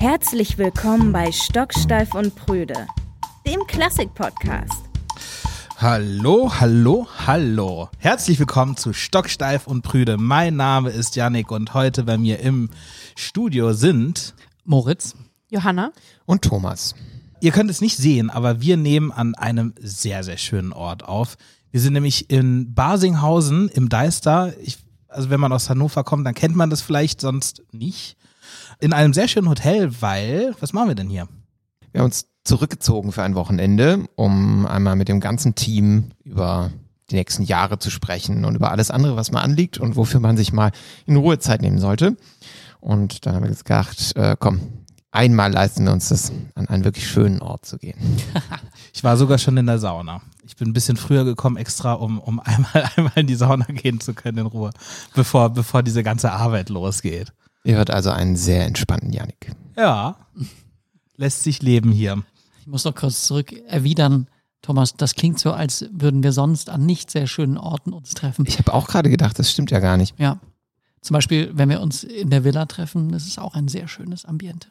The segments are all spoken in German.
Herzlich willkommen bei Stocksteif und Prüde, dem Klassik-Podcast. Hallo, hallo, hallo. Herzlich willkommen zu Stocksteif und Prüde. Mein Name ist Yannick und heute bei mir im Studio sind Moritz, Johanna und Thomas. Ihr könnt es nicht sehen, aber wir nehmen an einem sehr, sehr schönen Ort auf. Wir sind nämlich in Basinghausen im Deister. Ich, also wenn man aus Hannover kommt, dann kennt man das vielleicht, sonst nicht. In einem sehr schönen Hotel, weil, was machen wir denn hier? Wir haben uns zurückgezogen für ein Wochenende, um einmal mit dem ganzen Team über die nächsten Jahre zu sprechen und über alles andere, was man anliegt und wofür man sich mal in Ruhe Zeit nehmen sollte. Und dann haben wir gedacht, äh, komm, einmal leisten wir uns das, an einen wirklich schönen Ort zu gehen. ich war sogar schon in der Sauna. Ich bin ein bisschen früher gekommen, extra, um, um einmal, einmal in die Sauna gehen zu können in Ruhe, bevor, bevor diese ganze Arbeit losgeht. Ihr hört also einen sehr entspannten Janik. Ja, lässt sich leben hier. Ich muss noch kurz zurück erwidern. Thomas, das klingt so, als würden wir sonst an nicht sehr schönen Orten uns treffen. Ich habe auch gerade gedacht, das stimmt ja gar nicht. Ja. Zum Beispiel, wenn wir uns in der Villa treffen, das ist auch ein sehr schönes Ambiente.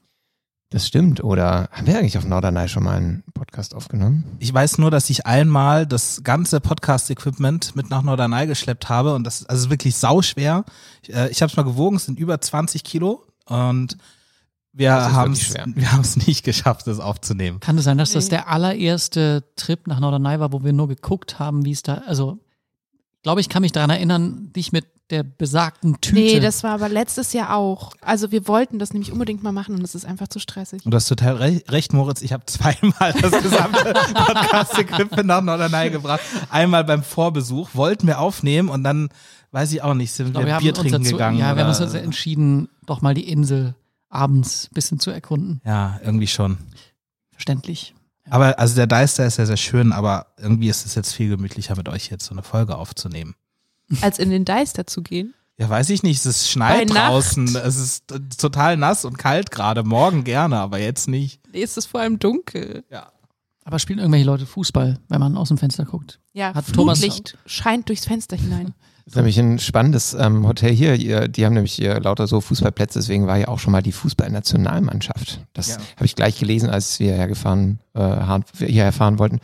Das stimmt. Oder haben wir eigentlich auf Norderney schon mal einen Podcast aufgenommen? Ich weiß nur, dass ich einmal das ganze Podcast-Equipment mit nach Norderney geschleppt habe und das ist also wirklich sauschwer. Ich, äh, ich habe es mal gewogen, es sind über 20 Kilo und wir haben es wir haben es nicht geschafft, das aufzunehmen. Kann es sein, dass das der allererste Trip nach Norderney war, wo wir nur geguckt haben, wie es da, also glaube ich, kann mich daran erinnern, dich mit der besagten Tüte. Nee, das war aber letztes Jahr auch. Also wir wollten das nämlich unbedingt mal machen und es ist einfach zu stressig. Und du hast total recht, Moritz. Ich habe zweimal das gesamte Podcast-Equipment nach Norderney gebracht. Einmal beim Vorbesuch, wollten wir aufnehmen und dann, weiß ich auch nicht, sind glaube, wir, wir Bier trinken dazu, gegangen. Ja, oder? wir haben uns also entschieden, doch mal die Insel abends ein bisschen zu erkunden. Ja, irgendwie schon. Verständlich. Aber also der Deister ist ja sehr schön, aber irgendwie ist es jetzt viel gemütlicher mit euch jetzt so eine Folge aufzunehmen. Als in den Deister zu gehen? Ja, weiß ich nicht. Es schneit draußen. Es ist total nass und kalt gerade. Morgen gerne, aber jetzt nicht. Nee, es ist vor allem dunkel. Ja. Aber spielen irgendwelche Leute Fußball, wenn man aus dem Fenster guckt? Ja, Hat Thomas- Flutlicht scheint durchs Fenster hinein. Das ist nämlich ein spannendes ähm, Hotel hier. Ihr, die haben nämlich hier lauter so Fußballplätze, deswegen war ja auch schon mal die Fußballnationalmannschaft. Das Ja. habe ich gleich gelesen, als wir hergefahren, äh, hierher fahren wollten.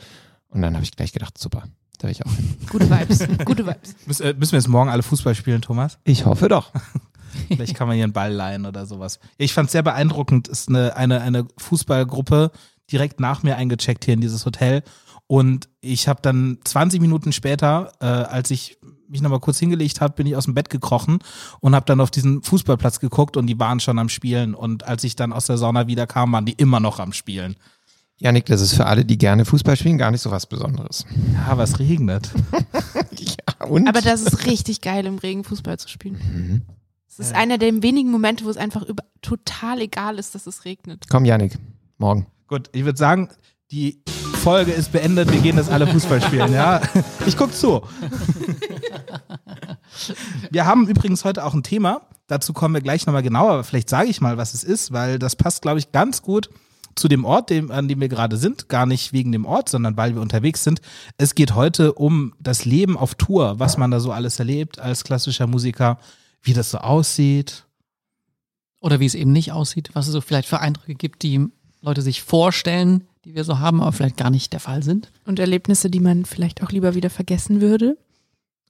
Und dann habe ich gleich gedacht, super, da will ich auch hin. Gute Vibes, gute Vibes. Müssen, äh, müssen wir jetzt morgen alle Fußball spielen, Thomas? Ich hoffe doch. Vielleicht kann man hier einen Ball leihen oder sowas. Ich fand es sehr beeindruckend. Ist eine, eine, eine Fußballgruppe direkt nach mir eingecheckt hier in dieses Hotel. Und ich habe dann 20 Minuten später, äh, als ich mich nochmal kurz hingelegt habe, bin ich aus dem Bett gekrochen und habe dann auf diesen Fußballplatz geguckt und die waren schon am Spielen. Und als ich dann aus der Sauna wieder kam, waren die immer noch am Spielen. Janik, das ist für alle, die gerne Fußball spielen, gar nicht so was Besonderes. Ja, aber es regnet. Ja, und? Aber das ist richtig geil, im Regen Fußball zu spielen. Mhm. Es ist einer der wenigen Momente, wo es einfach über, total egal ist, dass es regnet. Komm, Janik, morgen. Gut, ich würde sagen, die Folge ist beendet. Wir gehen jetzt alle Fußball spielen, ja? Ich guck zu. Wir haben übrigens heute auch ein Thema. Dazu kommen wir gleich nochmal genauer, vielleicht sage ich mal, was es ist, weil das passt, glaube ich, ganz gut zu dem Ort, dem, an dem wir gerade sind. Gar nicht wegen dem Ort, sondern weil wir unterwegs sind. Es geht heute um das Leben auf Tour, was man da so alles erlebt als klassischer Musiker, wie das so aussieht. Oder wie es eben nicht aussieht, was es so vielleicht für Eindrücke gibt, die Leute sich vorstellen, die wir so haben, aber vielleicht gar nicht der Fall sind. Und Erlebnisse, die man vielleicht auch lieber wieder vergessen würde.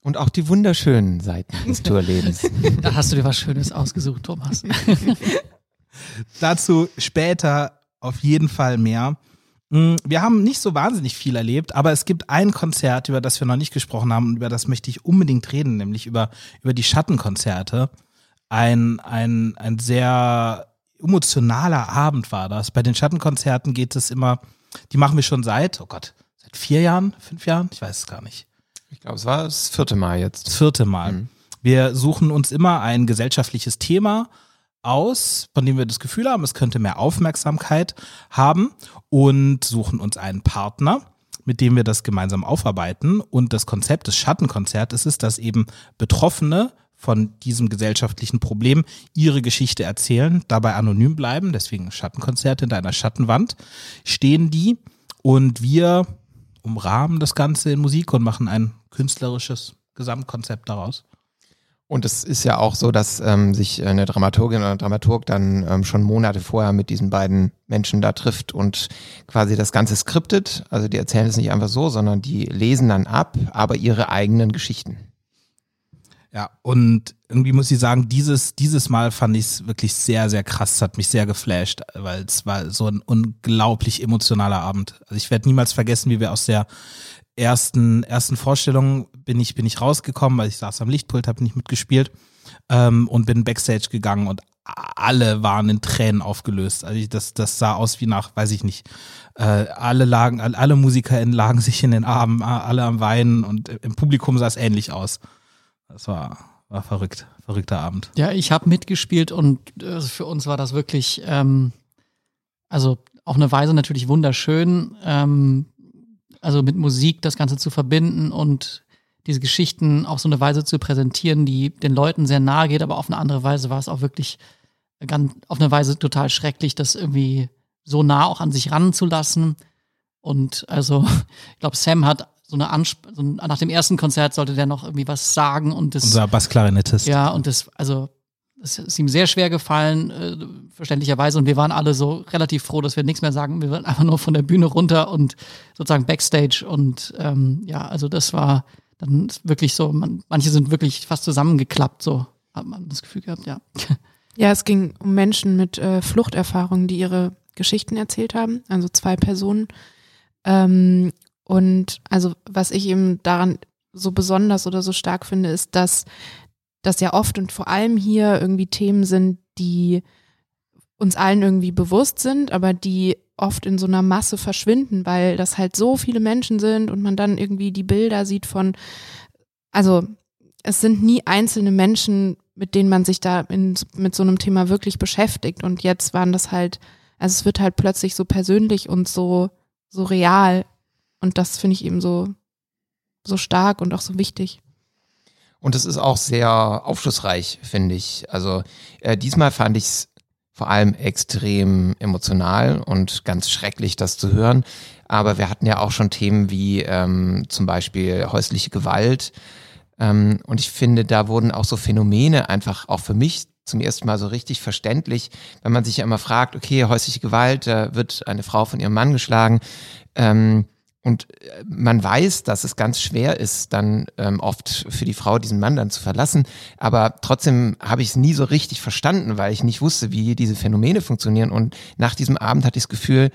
Und auch die wunderschönen Seiten des Tourlebens. Da hast du dir was Schönes ausgesucht, Thomas. Dazu später auf jeden Fall mehr. Mm, Wir haben nicht so wahnsinnig viel erlebt, aber es gibt ein Konzert, über das wir noch nicht gesprochen haben und über das möchte ich unbedingt reden, nämlich über, über die Schattenkonzerte. Ein, ein, ein sehr emotionaler Abend war das. Bei den Schattenkonzerten geht es immer, die machen wir schon seit, oh Gott, seit vier Jahren, fünf Jahren? Ich weiß es gar nicht. Ich glaube, es war das vierte Mal jetzt. Das vierte Mal. Mhm. Wir suchen uns immer ein gesellschaftliches Thema aus, von dem wir das Gefühl haben, es könnte mehr Aufmerksamkeit haben und suchen uns einen Partner, mit dem wir das gemeinsam aufarbeiten. Und das Konzept des Schattenkonzertes ist, dass eben Betroffene von diesem gesellschaftlichen Problem ihre Geschichte erzählen, dabei anonym bleiben, deswegen Schattenkonzert hinter einer Schattenwand stehen die und wir umrahmen das Ganze in Musik und machen ein künstlerisches Gesamtkonzept daraus. Und es ist ja auch so, dass ähm, sich eine Dramaturgin oder ein Dramaturg dann ähm, schon Monate vorher mit diesen beiden Menschen da trifft und quasi das Ganze skriptet. Also die erzählen es nicht einfach so, sondern die lesen dann ab, aber ihre eigenen Geschichten. Ja, und irgendwie muss ich sagen, dieses, dieses Mal fand ich es wirklich sehr, sehr krass, hat mich sehr geflasht, weil es war so ein unglaublich emotionaler Abend. Also ich werde niemals vergessen, wie wir aus der ersten, ersten Vorstellung bin ich, bin ich rausgekommen, weil ich saß am Lichtpult, habe nicht mitgespielt ähm, und bin Backstage gegangen und alle waren in Tränen aufgelöst. Also ich, das, das sah aus wie nach, weiß ich nicht, äh, alle lagen, alle MusikerInnen lagen sich in den Armen, alle am Weinen und im Publikum sah es ähnlich aus. Das war, war verrückt, verrückter Abend. Ja, ich habe mitgespielt und äh, für uns war das wirklich, ähm, also auf eine Weise natürlich wunderschön, ähm, also mit Musik das Ganze zu verbinden und diese Geschichten auf so eine Weise zu präsentieren, die den Leuten sehr nahe geht, aber auf eine andere Weise war es auch wirklich ganz, auf eine Weise total schrecklich, das irgendwie so nah auch an sich ranzulassen. Und also, ich glaube, Sam hat so eine Ansp so nach dem ersten Konzert sollte der noch irgendwie was sagen und das. Unser Bassklarinettist. Ja, und das, also, es ist ihm sehr schwer gefallen, äh, verständlicherweise. Und wir waren alle so relativ froh, dass wir nichts mehr sagen. Wir waren einfach nur von der Bühne runter und sozusagen Backstage. Und ähm, ja, also das war dann wirklich so, man, manche sind wirklich fast zusammengeklappt, so hat man das Gefühl gehabt, ja. Ja, es ging um Menschen mit äh, Fluchterfahrungen, die ihre Geschichten erzählt haben, also zwei Personen. Ähm, und also was ich eben daran so besonders oder so stark finde, ist, dass das ja oft und vor allem hier irgendwie Themen sind, die uns allen irgendwie bewusst sind, aber die oft in so einer Masse verschwinden, weil das halt so viele Menschen sind und man dann irgendwie die Bilder sieht von, also es sind nie einzelne Menschen, mit denen man sich da in, mit so einem Thema wirklich beschäftigt. Und jetzt waren das halt, also es wird halt plötzlich so persönlich und so, so real. Und das finde ich eben so, so stark und auch so wichtig. Und es ist auch sehr aufschlussreich, finde ich. Also äh, diesmal fand ich es vor allem extrem emotional und ganz schrecklich, das zu hören. Aber wir hatten ja auch schon Themen wie ähm, zum Beispiel häusliche Gewalt. Ähm, und ich finde, da wurden auch so Phänomene einfach auch für mich zum ersten Mal so richtig verständlich, wenn man sich ja immer fragt, okay, häusliche Gewalt, da wird eine Frau von ihrem Mann geschlagen. Ähm, und äh, man weiß, dass es ganz schwer ist, dann ähm, oft für die Frau diesen Mann dann zu verlassen. Aber trotzdem habe ich es nie so richtig verstanden, weil ich nicht wusste, wie diese Phänomene funktionieren. Und nach diesem Abend hatte ich das Gefühl,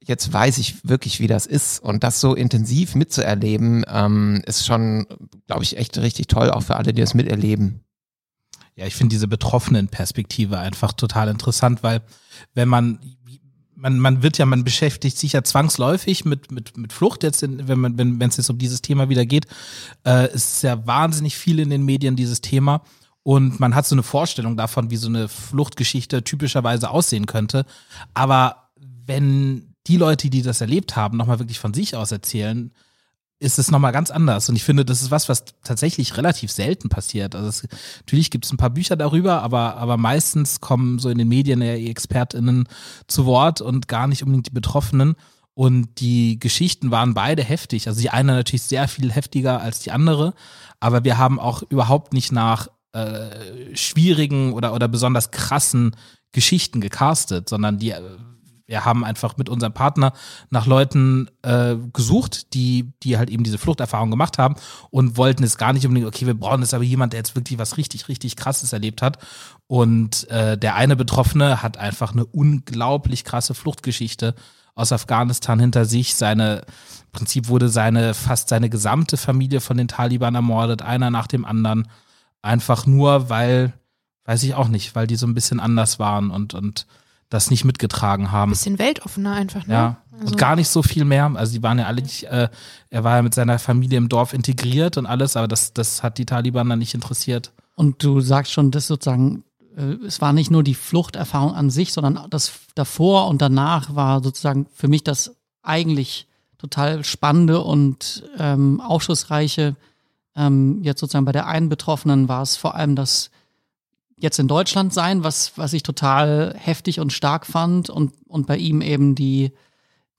jetzt weiß ich wirklich, wie das ist. Und das so intensiv mitzuerleben, ähm, ist schon, glaube ich, echt richtig toll, auch für alle, die das miterleben. Ja, ich finde diese betroffenen Perspektive einfach total interessant, weil wenn man man, man wird ja, man beschäftigt sich ja zwangsläufig mit, mit, mit Flucht, jetzt, in, wenn man, wenn es jetzt um dieses Thema wieder geht, äh, ist ja wahnsinnig viel in den Medien, dieses Thema. Und man hat so eine Vorstellung davon, wie so eine Fluchtgeschichte typischerweise aussehen könnte. Aber wenn die Leute, die das erlebt haben, nochmal wirklich von sich aus erzählen, ist es nochmal ganz anders. Und ich finde, das ist was, was tatsächlich relativ selten passiert. Also es, natürlich gibt es ein paar Bücher darüber, aber, aber meistens kommen so in den Medien ja die ExpertInnen zu Wort und gar nicht unbedingt die Betroffenen. Und die Geschichten waren beide heftig. Also die eine natürlich sehr viel heftiger als die andere, aber wir haben auch überhaupt nicht nach äh, schwierigen oder, oder besonders krassen Geschichten gecastet, sondern die wir haben einfach mit unserem Partner nach Leuten äh, gesucht, die, die halt eben diese Fluchterfahrung gemacht haben und wollten es gar nicht unbedingt, okay, wir brauchen jetzt aber jemand, der jetzt wirklich was richtig, richtig krasses erlebt hat. Und äh, der eine Betroffene hat einfach eine unglaublich krasse Fluchtgeschichte aus Afghanistan hinter sich. Seine, im Prinzip wurde seine, fast seine gesamte Familie von den Taliban ermordet, einer nach dem anderen. Einfach nur, weil, weiß ich auch nicht, weil die so ein bisschen anders waren und, und das nicht mitgetragen haben. Bisschen weltoffener einfach, ne? Ja. Also. Und gar nicht so viel mehr. Also die waren ja alle nicht, äh, er war ja mit seiner Familie im Dorf integriert und alles, aber das, das hat die Taliban dann nicht interessiert. Und du sagst schon, dass sozusagen, äh, es war nicht nur die Fluchterfahrung an sich, sondern das davor und danach war sozusagen für mich das eigentlich total spannende und ähm, aufschlussreiche. Ähm, jetzt sozusagen bei der einen Betroffenen war es vor allem das jetzt in Deutschland sein, was, was ich total heftig und stark fand und, und bei ihm eben die,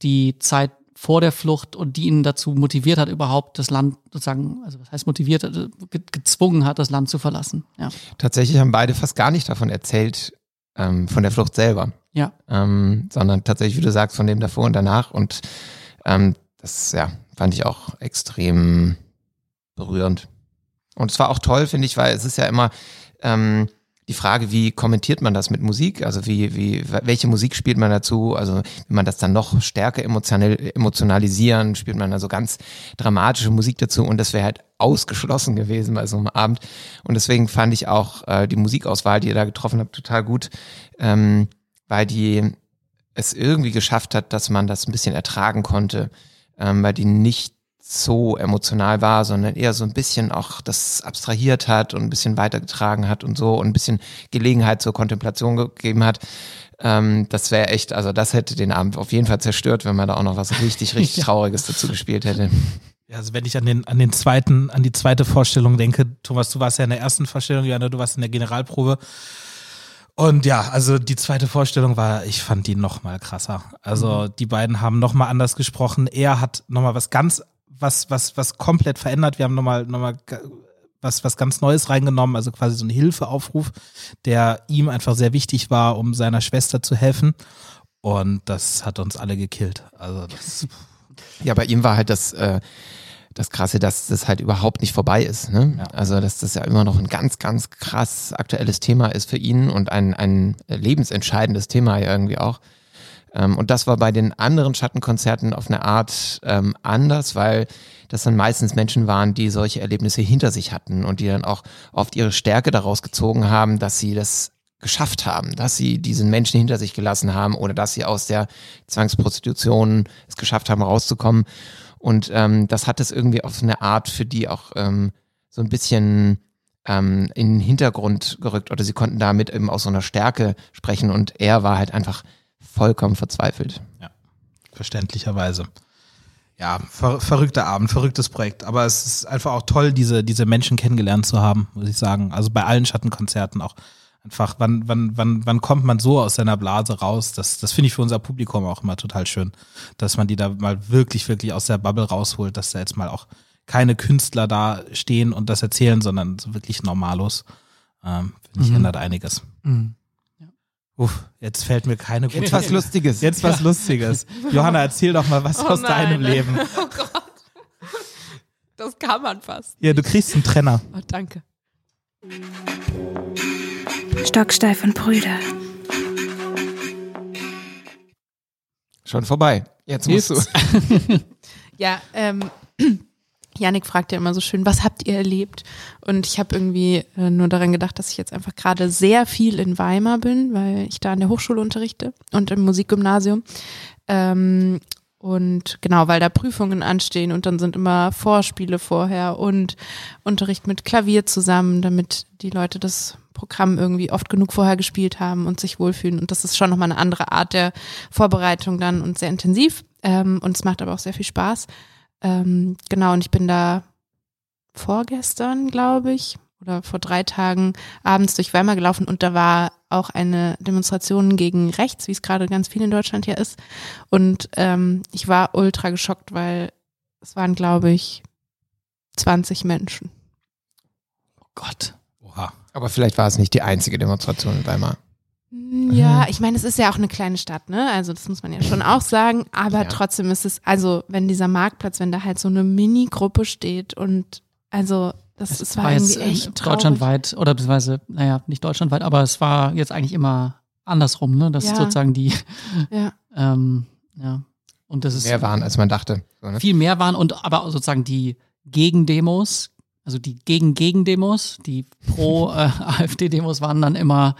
die Zeit vor der Flucht und die ihn dazu motiviert hat, überhaupt das Land sozusagen, also was heißt motiviert, ge gezwungen hat, das Land zu verlassen. Ja. Tatsächlich haben beide fast gar nicht davon erzählt, ähm, von der Flucht selber. Ja. Ähm, sondern tatsächlich, wie du sagst, von dem davor und danach. Und ähm, das, ja, fand ich auch extrem berührend. Und es war auch toll, finde ich, weil es ist ja immer ähm, die Frage, wie kommentiert man das mit Musik? Also wie, wie, welche Musik spielt man dazu? Also wenn man das dann noch stärker emotionell, emotionalisieren, spielt man also ganz dramatische Musik dazu und das wäre halt ausgeschlossen gewesen bei so einem Abend. Und deswegen fand ich auch äh, die Musikauswahl, die ihr da getroffen habt, total gut, ähm, weil die es irgendwie geschafft hat, dass man das ein bisschen ertragen konnte, ähm, weil die nicht so emotional war, sondern eher so ein bisschen auch das abstrahiert hat und ein bisschen weitergetragen hat und so und ein bisschen Gelegenheit zur Kontemplation gegeben hat. Ähm, das wäre echt, also das hätte den Abend auf jeden Fall zerstört, wenn man da auch noch was richtig, richtig. Trauriges dazu gespielt hätte. Ja, also wenn ich an den, an den zweiten, an die zweite Vorstellung denke, Thomas, du warst ja in der ersten Vorstellung, Johanna, du warst in der Generalprobe. Und ja, also die zweite Vorstellung war, ich fand die noch mal krasser. Also mhm. die beiden haben noch mal anders gesprochen. Er hat noch mal was ganz was, was, was komplett verändert. Wir haben nochmal, nochmal was, was ganz Neues reingenommen, also quasi so ein Hilfeaufruf, der ihm einfach sehr wichtig war, um seiner Schwester zu helfen. Und das hat uns alle gekillt. Also das. Ja, bei ihm war halt das, äh, das Krasse, dass das halt überhaupt nicht vorbei ist. Ne? Ja. Also, dass das ja immer noch ein ganz, ganz krass aktuelles Thema ist für ihn und ein, ein lebensentscheidendes Thema irgendwie auch. Ähm, und das war bei den anderen Schattenkonzerten auf eine Art ähm, anders, weil das dann meistens Menschen waren, die solche Erlebnisse hinter sich hatten und die dann auch oft ihre Stärke daraus gezogen haben, dass sie das geschafft haben, dass sie diesen Menschen hinter sich gelassen haben oder dass sie aus der Zwangsprostitution es geschafft haben, rauszukommen. Und ähm, das hat es irgendwie auf eine Art für die auch ähm, so ein bisschen ähm, in den Hintergrund gerückt oder sie konnten damit eben aus so einer Stärke sprechen und er war halt einfach vollkommen verzweifelt. Ja, verständlicherweise. Ja, ver verrückter Abend, verrücktes Projekt. Aber es ist einfach auch toll, diese, diese Menschen kennengelernt zu haben, muss ich sagen. Also bei allen Schattenkonzerten auch einfach, wann, wann, wann, wann kommt man so aus seiner Blase raus? Das, das finde ich für unser Publikum auch immer total schön, dass man die da mal wirklich, wirklich aus der Bubble rausholt, dass da jetzt mal auch keine Künstler da stehen und das erzählen, sondern so wirklich normalos. Ähm, finde ich, mhm. ändert einiges. Mhm. Uff, jetzt fällt mir keine gute Jetzt was Lustiges. Jetzt was Lustiges. Johanna, erzähl doch mal was oh aus nein. deinem Leben. Oh Gott. Das kann man fast. Ja, du kriegst einen Trenner. Oh, danke. Stocksteif und Brüder. Schon vorbei. Jetzt musst Jetzt. du. ja, ähm, Janik fragt ja immer so schön, was habt ihr erlebt? Und ich habe irgendwie äh, nur daran gedacht, dass ich jetzt einfach gerade sehr viel in Weimar bin, weil ich da an der Hochschule unterrichte und im Musikgymnasium. Ähm, und genau, weil da Prüfungen anstehen und dann sind immer Vorspiele vorher und Unterricht mit Klavier zusammen, damit die Leute das Programm irgendwie oft genug vorher gespielt haben und sich wohlfühlen. Und das ist schon nochmal eine andere Art der Vorbereitung dann und sehr intensiv. Ähm, und es macht aber auch sehr viel Spaß. Ähm, genau, und ich bin da vorgestern, glaube ich, oder vor drei Tagen abends durch Weimar gelaufen und da war auch eine Demonstration gegen rechts, wie es gerade ganz viel in Deutschland hier ist. Und ähm, ich war ultra geschockt, weil es waren, glaube ich, 20 Menschen. Oh Gott. Oha. Aber vielleicht war es nicht die einzige Demonstration in Weimar. Mm, ja, ich meine, es ist ja auch eine kleine Stadt, ne? Also das muss man ja schon auch sagen. Aber ja. trotzdem ist es, also wenn dieser Marktplatz, wenn da halt so eine Mini-Gruppe steht und also das, das war, war irgendwie echt traurig. deutschlandweit oder beziehungsweise, naja, nicht deutschlandweit, aber es war jetzt eigentlich immer andersrum, ne? Dass ja. sozusagen die, ja. ähm, ja. Und das ist mehr waren, als man dachte. So, ne? Viel mehr waren und aber sozusagen die Gegendemos, also die Gegen-Gegen-Demos, die Pro-AfD-Demos äh, waren dann immer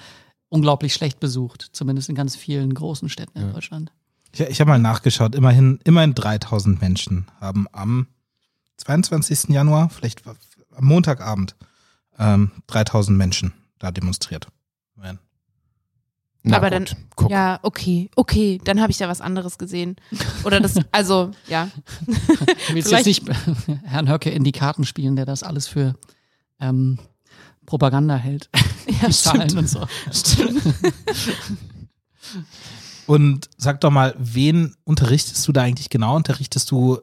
unglaublich schlecht besucht, zumindest in ganz vielen großen Städten in ja. Deutschland. Ich, ich habe mal nachgeschaut, immerhin, immerhin 3000 Menschen haben am 22. Januar, vielleicht am Montagabend, ähm, 3000 Menschen da demonstriert. Na aber gut, dann, guck. ja, okay, okay, dann habe ich da was anderes gesehen. Oder das, also, ja. Du willst jetzt nicht Herrn Höcke in die Karten spielen, der das alles für ähm, Propaganda hält. Ja, Zahlen und so. Stimmt. Und sag doch mal, wen unterrichtest du da eigentlich genau? Unterrichtest du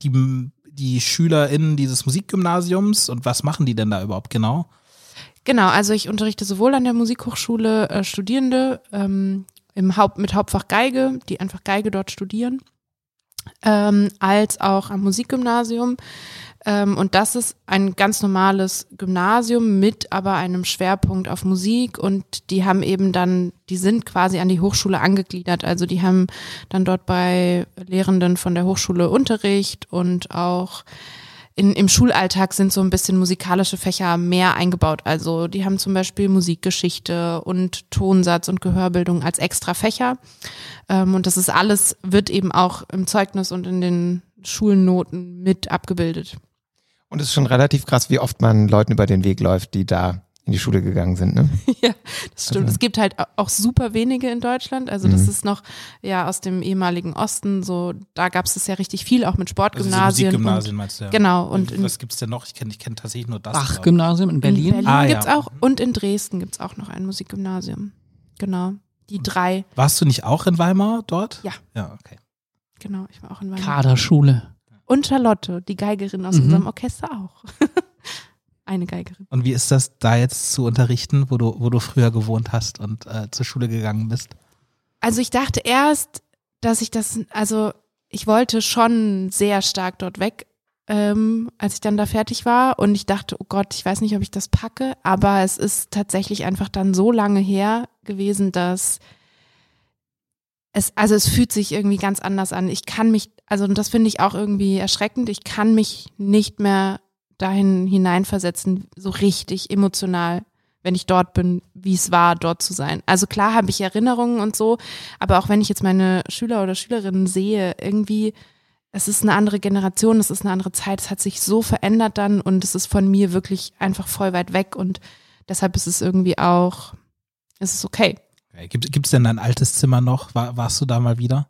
die, die SchülerInnen dieses Musikgymnasiums und was machen die denn da überhaupt genau? Genau, also ich unterrichte sowohl an der Musikhochschule äh, Studierende ähm, im Haupt, mit Hauptfach Geige, die einfach Geige dort studieren, ähm, als auch am Musikgymnasium. Ähm, und das ist ein ganz normales Gymnasium mit aber einem Schwerpunkt auf Musik und die haben eben dann, die sind quasi an die Hochschule angegliedert. Also die haben dann dort bei Lehrenden von der Hochschule Unterricht und auch in, im Schulalltag sind so ein bisschen musikalische Fächer mehr eingebaut. Also die haben zum Beispiel Musikgeschichte und Tonsatz und Gehörbildung als extra Fächer. Ähm, und das ist alles, wird eben auch im Zeugnis und in den Schulnoten mit abgebildet. Und es ist schon relativ krass, wie oft man Leuten über den Weg läuft, die da in die Schule gegangen sind. Ne? ja, das stimmt. Also. Es gibt halt auch super wenige in Deutschland. Also das mhm. ist noch ja aus dem ehemaligen Osten. So da gab es das ja richtig viel, auch mit Sportgymnasien. Also Musikgymnasien meinst du ja. Genau. Und in, was gibt's denn noch? Ich kenne ich kenn tatsächlich nur das. Bach-Gymnasium in Berlin. In Berlin ah, gibt's ja. auch und in Dresden gibt's auch noch ein Musikgymnasium. Genau. Die drei. Warst du nicht auch in Weimar dort? Ja. Ja, okay. Genau, ich war auch in Weimar. Kaderschule. Und Charlotte, die Geigerin aus mhm. unserem Orchester auch. Eine Geigerin. Und wie ist das da jetzt zu unterrichten, wo du, wo du früher gewohnt hast und äh, zur Schule gegangen bist? Also ich dachte erst, dass ich das, also ich wollte schon sehr stark dort weg, ähm, als ich dann da fertig war. Und ich dachte, oh Gott, ich weiß nicht, ob ich das packe. Aber es ist tatsächlich einfach dann so lange her gewesen, dass es, also es fühlt sich irgendwie ganz anders an. Ich kann mich, also und das finde ich auch irgendwie erschreckend, ich kann mich nicht mehr dahin hineinversetzen, so richtig emotional, wenn ich dort bin, wie es war, dort zu sein. Also klar habe ich Erinnerungen und so, aber auch wenn ich jetzt meine Schüler oder Schülerinnen sehe, irgendwie, es ist eine andere Generation, es ist eine andere Zeit, es hat sich so verändert dann und es ist von mir wirklich einfach voll weit weg und deshalb ist es irgendwie auch, es ist okay. Gibt es denn dein altes Zimmer noch? War, warst du da mal wieder?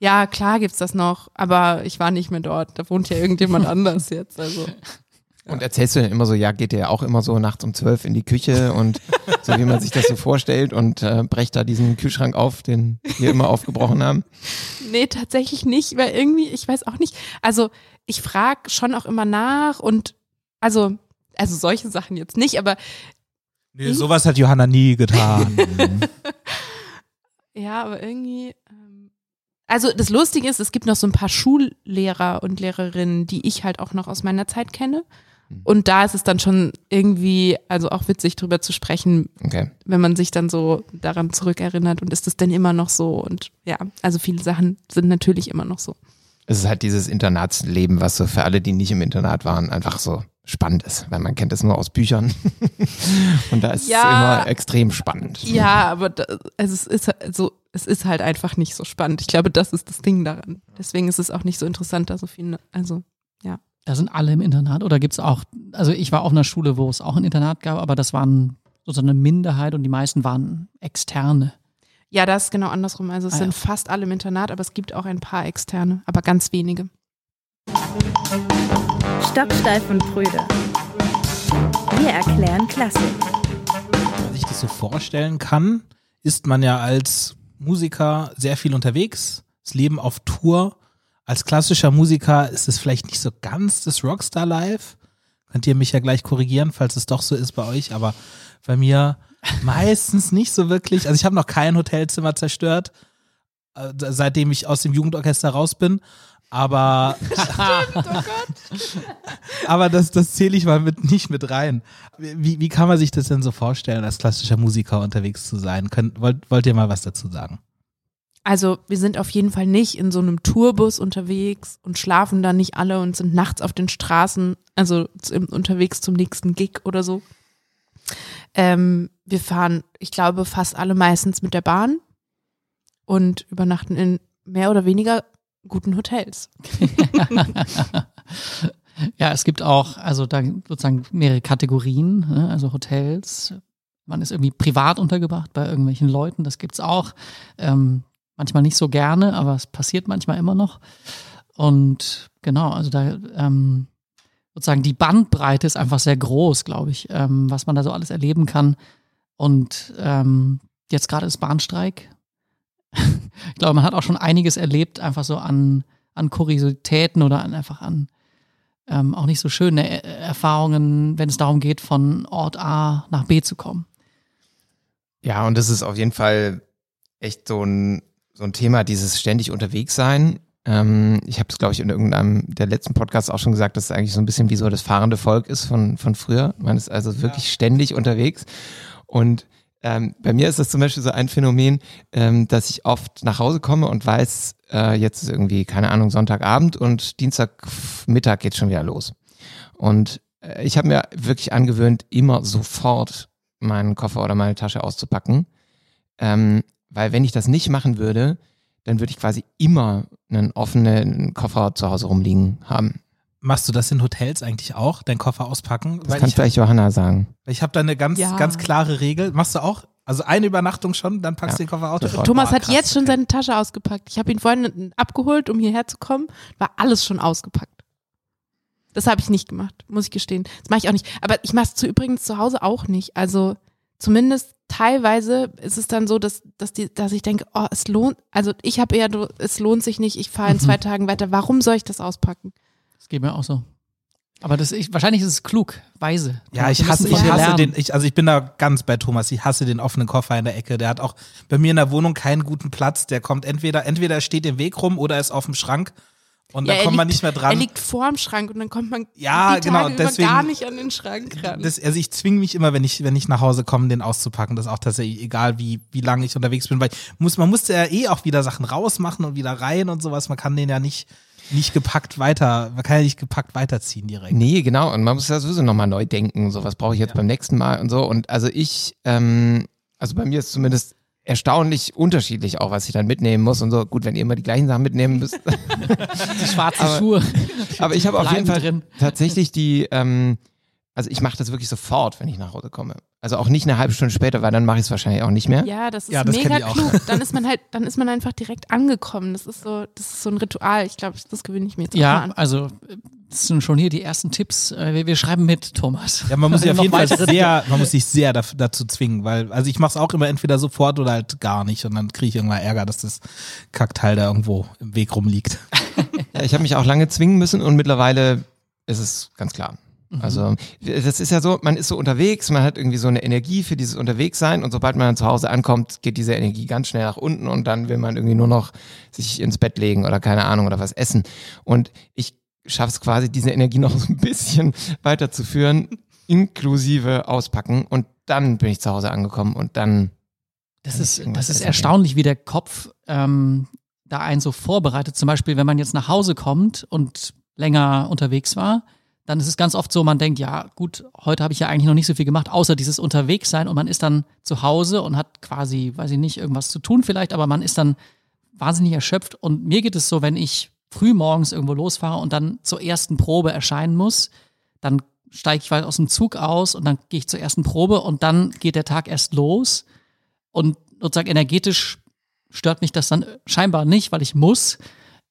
Ja, klar gibt's das noch, aber ich war nicht mehr dort. Da wohnt ja irgendjemand anders jetzt. Also. Und erzählst du denn immer so, ja, geht ihr auch immer so nachts um zwölf in die Küche und so wie man sich das so vorstellt und äh, brecht da diesen Kühlschrank auf, den wir immer aufgebrochen haben? Nee, tatsächlich nicht, weil irgendwie, ich weiß auch nicht. Also ich frage schon auch immer nach und also, also solche Sachen jetzt nicht, aber Nee, sowas hat Johanna nie getan. ja, aber irgendwie. Also das Lustige ist, es gibt noch so ein paar Schullehrer und Lehrerinnen, die ich halt auch noch aus meiner Zeit kenne. Hm. Und da ist es dann schon irgendwie, also auch witzig drüber zu sprechen, okay. wenn man sich dann so daran zurückerinnert und ist das denn immer noch so? Und ja, also viele Sachen sind natürlich immer noch so. Es ist halt dieses Internatsleben, was so für alle, die nicht im Internat waren, einfach so spannend ist, weil man kennt es nur aus Büchern und da ist ja, es immer extrem spannend. Ja, aber da, also es ist also es ist halt einfach nicht so spannend. Ich glaube, das ist das Ding daran. Deswegen ist es auch nicht so interessant, da so viel, also ja. Da sind alle im Internat oder gibt es auch, also ich war auf einer Schule, wo es auch ein Internat gab, aber das waren sozusagen eine Minderheit und die meisten waren Externe. Ja, das ist genau andersrum. Also es ah, sind ja. fast alle im Internat, aber es gibt auch ein paar Externe, aber ganz wenige. Stocksteif und Brüder. Wir erklären Klassik. Was ich das so vorstellen kann, ist man ja als Musiker sehr viel unterwegs, das Leben auf Tour. Als klassischer Musiker ist es vielleicht nicht so ganz das Rockstar-Life. Könnt ihr mich ja gleich korrigieren, falls es doch so ist bei euch, aber bei mir meistens nicht so wirklich. Also ich habe noch kein Hotelzimmer zerstört, äh, seitdem ich aus dem Jugendorchester raus bin. Aber, oh aber das, das zähle ich mal mit, nicht mit rein. Wie, wie kann man sich das denn so vorstellen, als klassischer Musiker unterwegs zu sein? Könnt, wollt, wollt ihr mal was dazu sagen? Also wir sind auf jeden Fall nicht in so einem Tourbus unterwegs und schlafen da nicht alle und sind nachts auf den Straßen, also unterwegs zum nächsten Gig oder so. Ähm, wir fahren, ich glaube, fast alle meistens mit der Bahn und übernachten in mehr oder weniger guten Hotels. ja, es gibt auch, also da sozusagen mehrere Kategorien, ne? also Hotels. Man ist irgendwie privat untergebracht bei irgendwelchen Leuten, das gibt's auch. Ähm, manchmal nicht so gerne, aber es passiert manchmal immer noch. Und genau, also da ähm, sozusagen die Bandbreite ist einfach sehr groß, glaube ich, ähm, was man da so alles erleben kann. Und ähm, jetzt gerade ist Bahnstreik ich glaube, man hat auch schon einiges erlebt, einfach so an, an Kuriositäten oder an, einfach an ähm, auch nicht so schöne äh, Erfahrungen, wenn es darum geht, von Ort A nach B zu kommen. Ja, und das ist auf jeden Fall echt so ein, so ein Thema, dieses ständig unterwegs sein. Ähm, ich habe es, glaube ich, in irgendeinem der letzten Podcasts auch schon gesagt, dass es eigentlich so ein bisschen wie so das fahrende Volk ist von, von früher. Man ist also wirklich ja. ständig unterwegs. Und ähm, bei mir ist das zum Beispiel so ein Phänomen, ähm, dass ich oft nach Hause komme und weiß, äh, jetzt ist irgendwie, keine Ahnung, Sonntagabend und Dienstagmittag geht schon wieder los. Und äh, ich habe mir wirklich angewöhnt, immer sofort meinen Koffer oder meine Tasche auszupacken. Ähm, weil wenn ich das nicht machen würde, dann würde ich quasi immer einen offenen Koffer zu Hause rumliegen haben. Machst du das in Hotels eigentlich auch, deinen Koffer auspacken? Das kann vielleicht Johanna sagen. Ich habe da eine ganz, ja. ganz klare Regel. Machst du auch? Also eine Übernachtung schon, dann packst du den Koffer aus. Thomas Boah, hat jetzt schon seine Tasche ausgepackt. Ich habe ihn vorhin abgeholt, um hierher zu kommen. War alles schon ausgepackt. Das habe ich nicht gemacht, muss ich gestehen. Das mache ich auch nicht. Aber ich mache es zu übrigens zu Hause auch nicht. Also zumindest teilweise ist es dann so, dass, dass, die, dass ich denke, oh, es lohnt, also ich habe eher, es lohnt sich nicht, ich fahre in zwei mhm. Tagen weiter. Warum soll ich das auspacken? Das geht mir auch so. Aber das ich, wahrscheinlich ist es klug, weise. Ja, ich hasse, ich hasse den, ich, also ich bin da ganz bei Thomas. Ich hasse den offenen Koffer in der Ecke. Der hat auch bei mir in der Wohnung keinen guten Platz. Der kommt entweder, entweder er steht im Weg rum oder ist auf dem Schrank. Und ja, da kommt liegt, man nicht mehr dran. Er liegt vor dem Schrank und dann kommt man ja, die genau, deswegen, gar nicht an den Schrank ran. Das, also ich zwinge mich immer, wenn ich, wenn ich nach Hause komme, den auszupacken. Das ist auch tatsächlich egal, wie, wie lange ich unterwegs bin, weil muss, man musste ja eh auch wieder Sachen rausmachen und wieder rein und sowas. Man kann den ja nicht, nicht gepackt weiter, man kann ja nicht gepackt weiterziehen direkt. Nee, genau. Und man muss ja sowieso nochmal neu denken. So, was brauche ich jetzt ja. beim nächsten Mal und so. Und also ich, ähm, also bei mir ist zumindest erstaunlich unterschiedlich auch, was ich dann mitnehmen muss und so. Gut, wenn ihr immer die gleichen Sachen mitnehmen müsst. die schwarzen aber, Schuhe. Aber ich habe auf jeden Fall drin. tatsächlich die, ähm, also ich mache das wirklich sofort, wenn ich nach Hause komme. Also auch nicht eine halbe Stunde später, weil dann mache ich es wahrscheinlich auch nicht mehr. Ja, das ist ja, das mega klug. Dann ist man halt, dann ist man einfach direkt angekommen. Das ist so, das ist so ein Ritual. Ich glaube, das gewöhne ich mir jetzt ja, an. Ja, also das sind schon hier die ersten Tipps. Äh, wir, wir schreiben mit, Thomas. Ja, man muss sich auf jeden Fall sehr, man muss sich sehr dazu zwingen, weil, also ich mache es auch immer entweder sofort oder halt gar nicht und dann kriege ich irgendwann Ärger, dass das Kackteil da irgendwo im Weg rumliegt. ja, ich habe mich auch lange zwingen müssen und mittlerweile ist es ganz klar. Mhm. Also das ist ja so, man ist so unterwegs, man hat irgendwie so eine Energie für dieses Unterwegssein und sobald man dann zu Hause ankommt, geht diese Energie ganz schnell nach unten und dann will man irgendwie nur noch sich ins Bett legen oder keine Ahnung oder was essen. Und ich schaffe es quasi, diese Energie noch so ein bisschen weiterzuführen, inklusive auspacken und dann bin ich zu Hause angekommen und dann. Das ist, das ist erstaunlich, wie der Kopf ähm, da einen so vorbereitet. Zum Beispiel, wenn man jetzt nach Hause kommt und länger unterwegs war, dann ist es ganz oft so, man denkt, ja, gut, heute habe ich ja eigentlich noch nicht so viel gemacht, außer dieses Unterwegssein und man ist dann zu Hause und hat quasi, weiß ich nicht, irgendwas zu tun vielleicht, aber man ist dann wahnsinnig erschöpft und mir geht es so, wenn ich früh morgens irgendwo losfahre und dann zur ersten Probe erscheinen muss, dann steige ich weit aus dem Zug aus und dann gehe ich zur ersten Probe und dann geht der Tag erst los. Und sozusagen energetisch stört mich das dann scheinbar nicht, weil ich muss.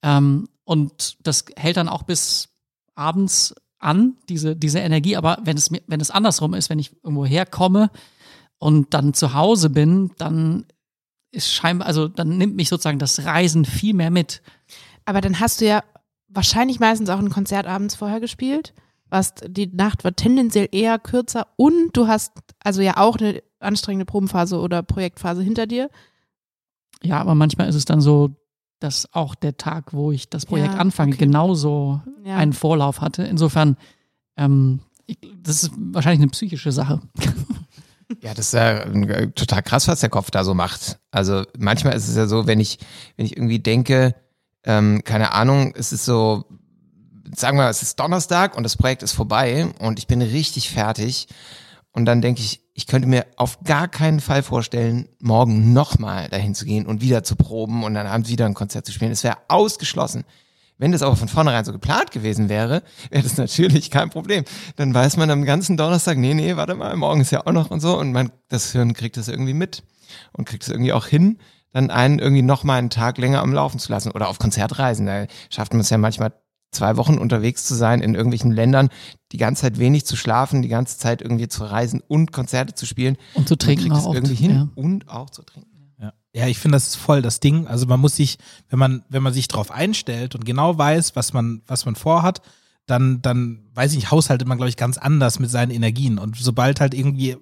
Ähm, und das hält dann auch bis abends an, diese, diese Energie. Aber wenn es, wenn es andersrum ist, wenn ich irgendwo herkomme und dann zu Hause bin, dann ist scheinbar, also dann nimmt mich sozusagen das Reisen viel mehr mit. Aber dann hast du ja wahrscheinlich meistens auch ein Konzert abends vorher gespielt. Was die Nacht war tendenziell eher kürzer und du hast also ja auch eine anstrengende Probenphase oder Projektphase hinter dir. Ja, aber manchmal ist es dann so, dass auch der Tag, wo ich das Projekt ja, anfange, okay. genauso ja. einen Vorlauf hatte. Insofern, ähm, ich, das ist wahrscheinlich eine psychische Sache. Ja, das ist ja total krass, was der Kopf da so macht. Also manchmal ist es ja so, wenn ich, wenn ich irgendwie denke, ähm, keine Ahnung, es ist so, sagen wir, es ist Donnerstag und das Projekt ist vorbei und ich bin richtig fertig. Und dann denke ich, ich könnte mir auf gar keinen Fall vorstellen, morgen nochmal dahin zu gehen und wieder zu proben und dann abends wieder ein Konzert zu spielen. Es wäre ausgeschlossen. Wenn das aber von vornherein so geplant gewesen wäre, wäre das natürlich kein Problem. Dann weiß man am ganzen Donnerstag, nee, nee, warte mal, morgen ist ja auch noch und so und man, das Hirn kriegt das irgendwie mit und kriegt es irgendwie auch hin, dann einen irgendwie noch mal einen Tag länger am Laufen zu lassen oder auf Konzertreisen. Da schafft man es ja manchmal zwei Wochen unterwegs zu sein in irgendwelchen Ländern, die ganze Zeit wenig zu schlafen, die ganze Zeit irgendwie zu reisen und Konzerte zu spielen. Und zu trinken auch irgendwie hin ja. und auch zu trinken. Ja, ja ich finde, das ist voll das Ding. Also man muss sich, wenn man, wenn man sich drauf einstellt und genau weiß, was man, was man vorhat, dann, dann, weiß ich nicht, haushaltet man, glaube ich, ganz anders mit seinen Energien. Und sobald halt irgendwie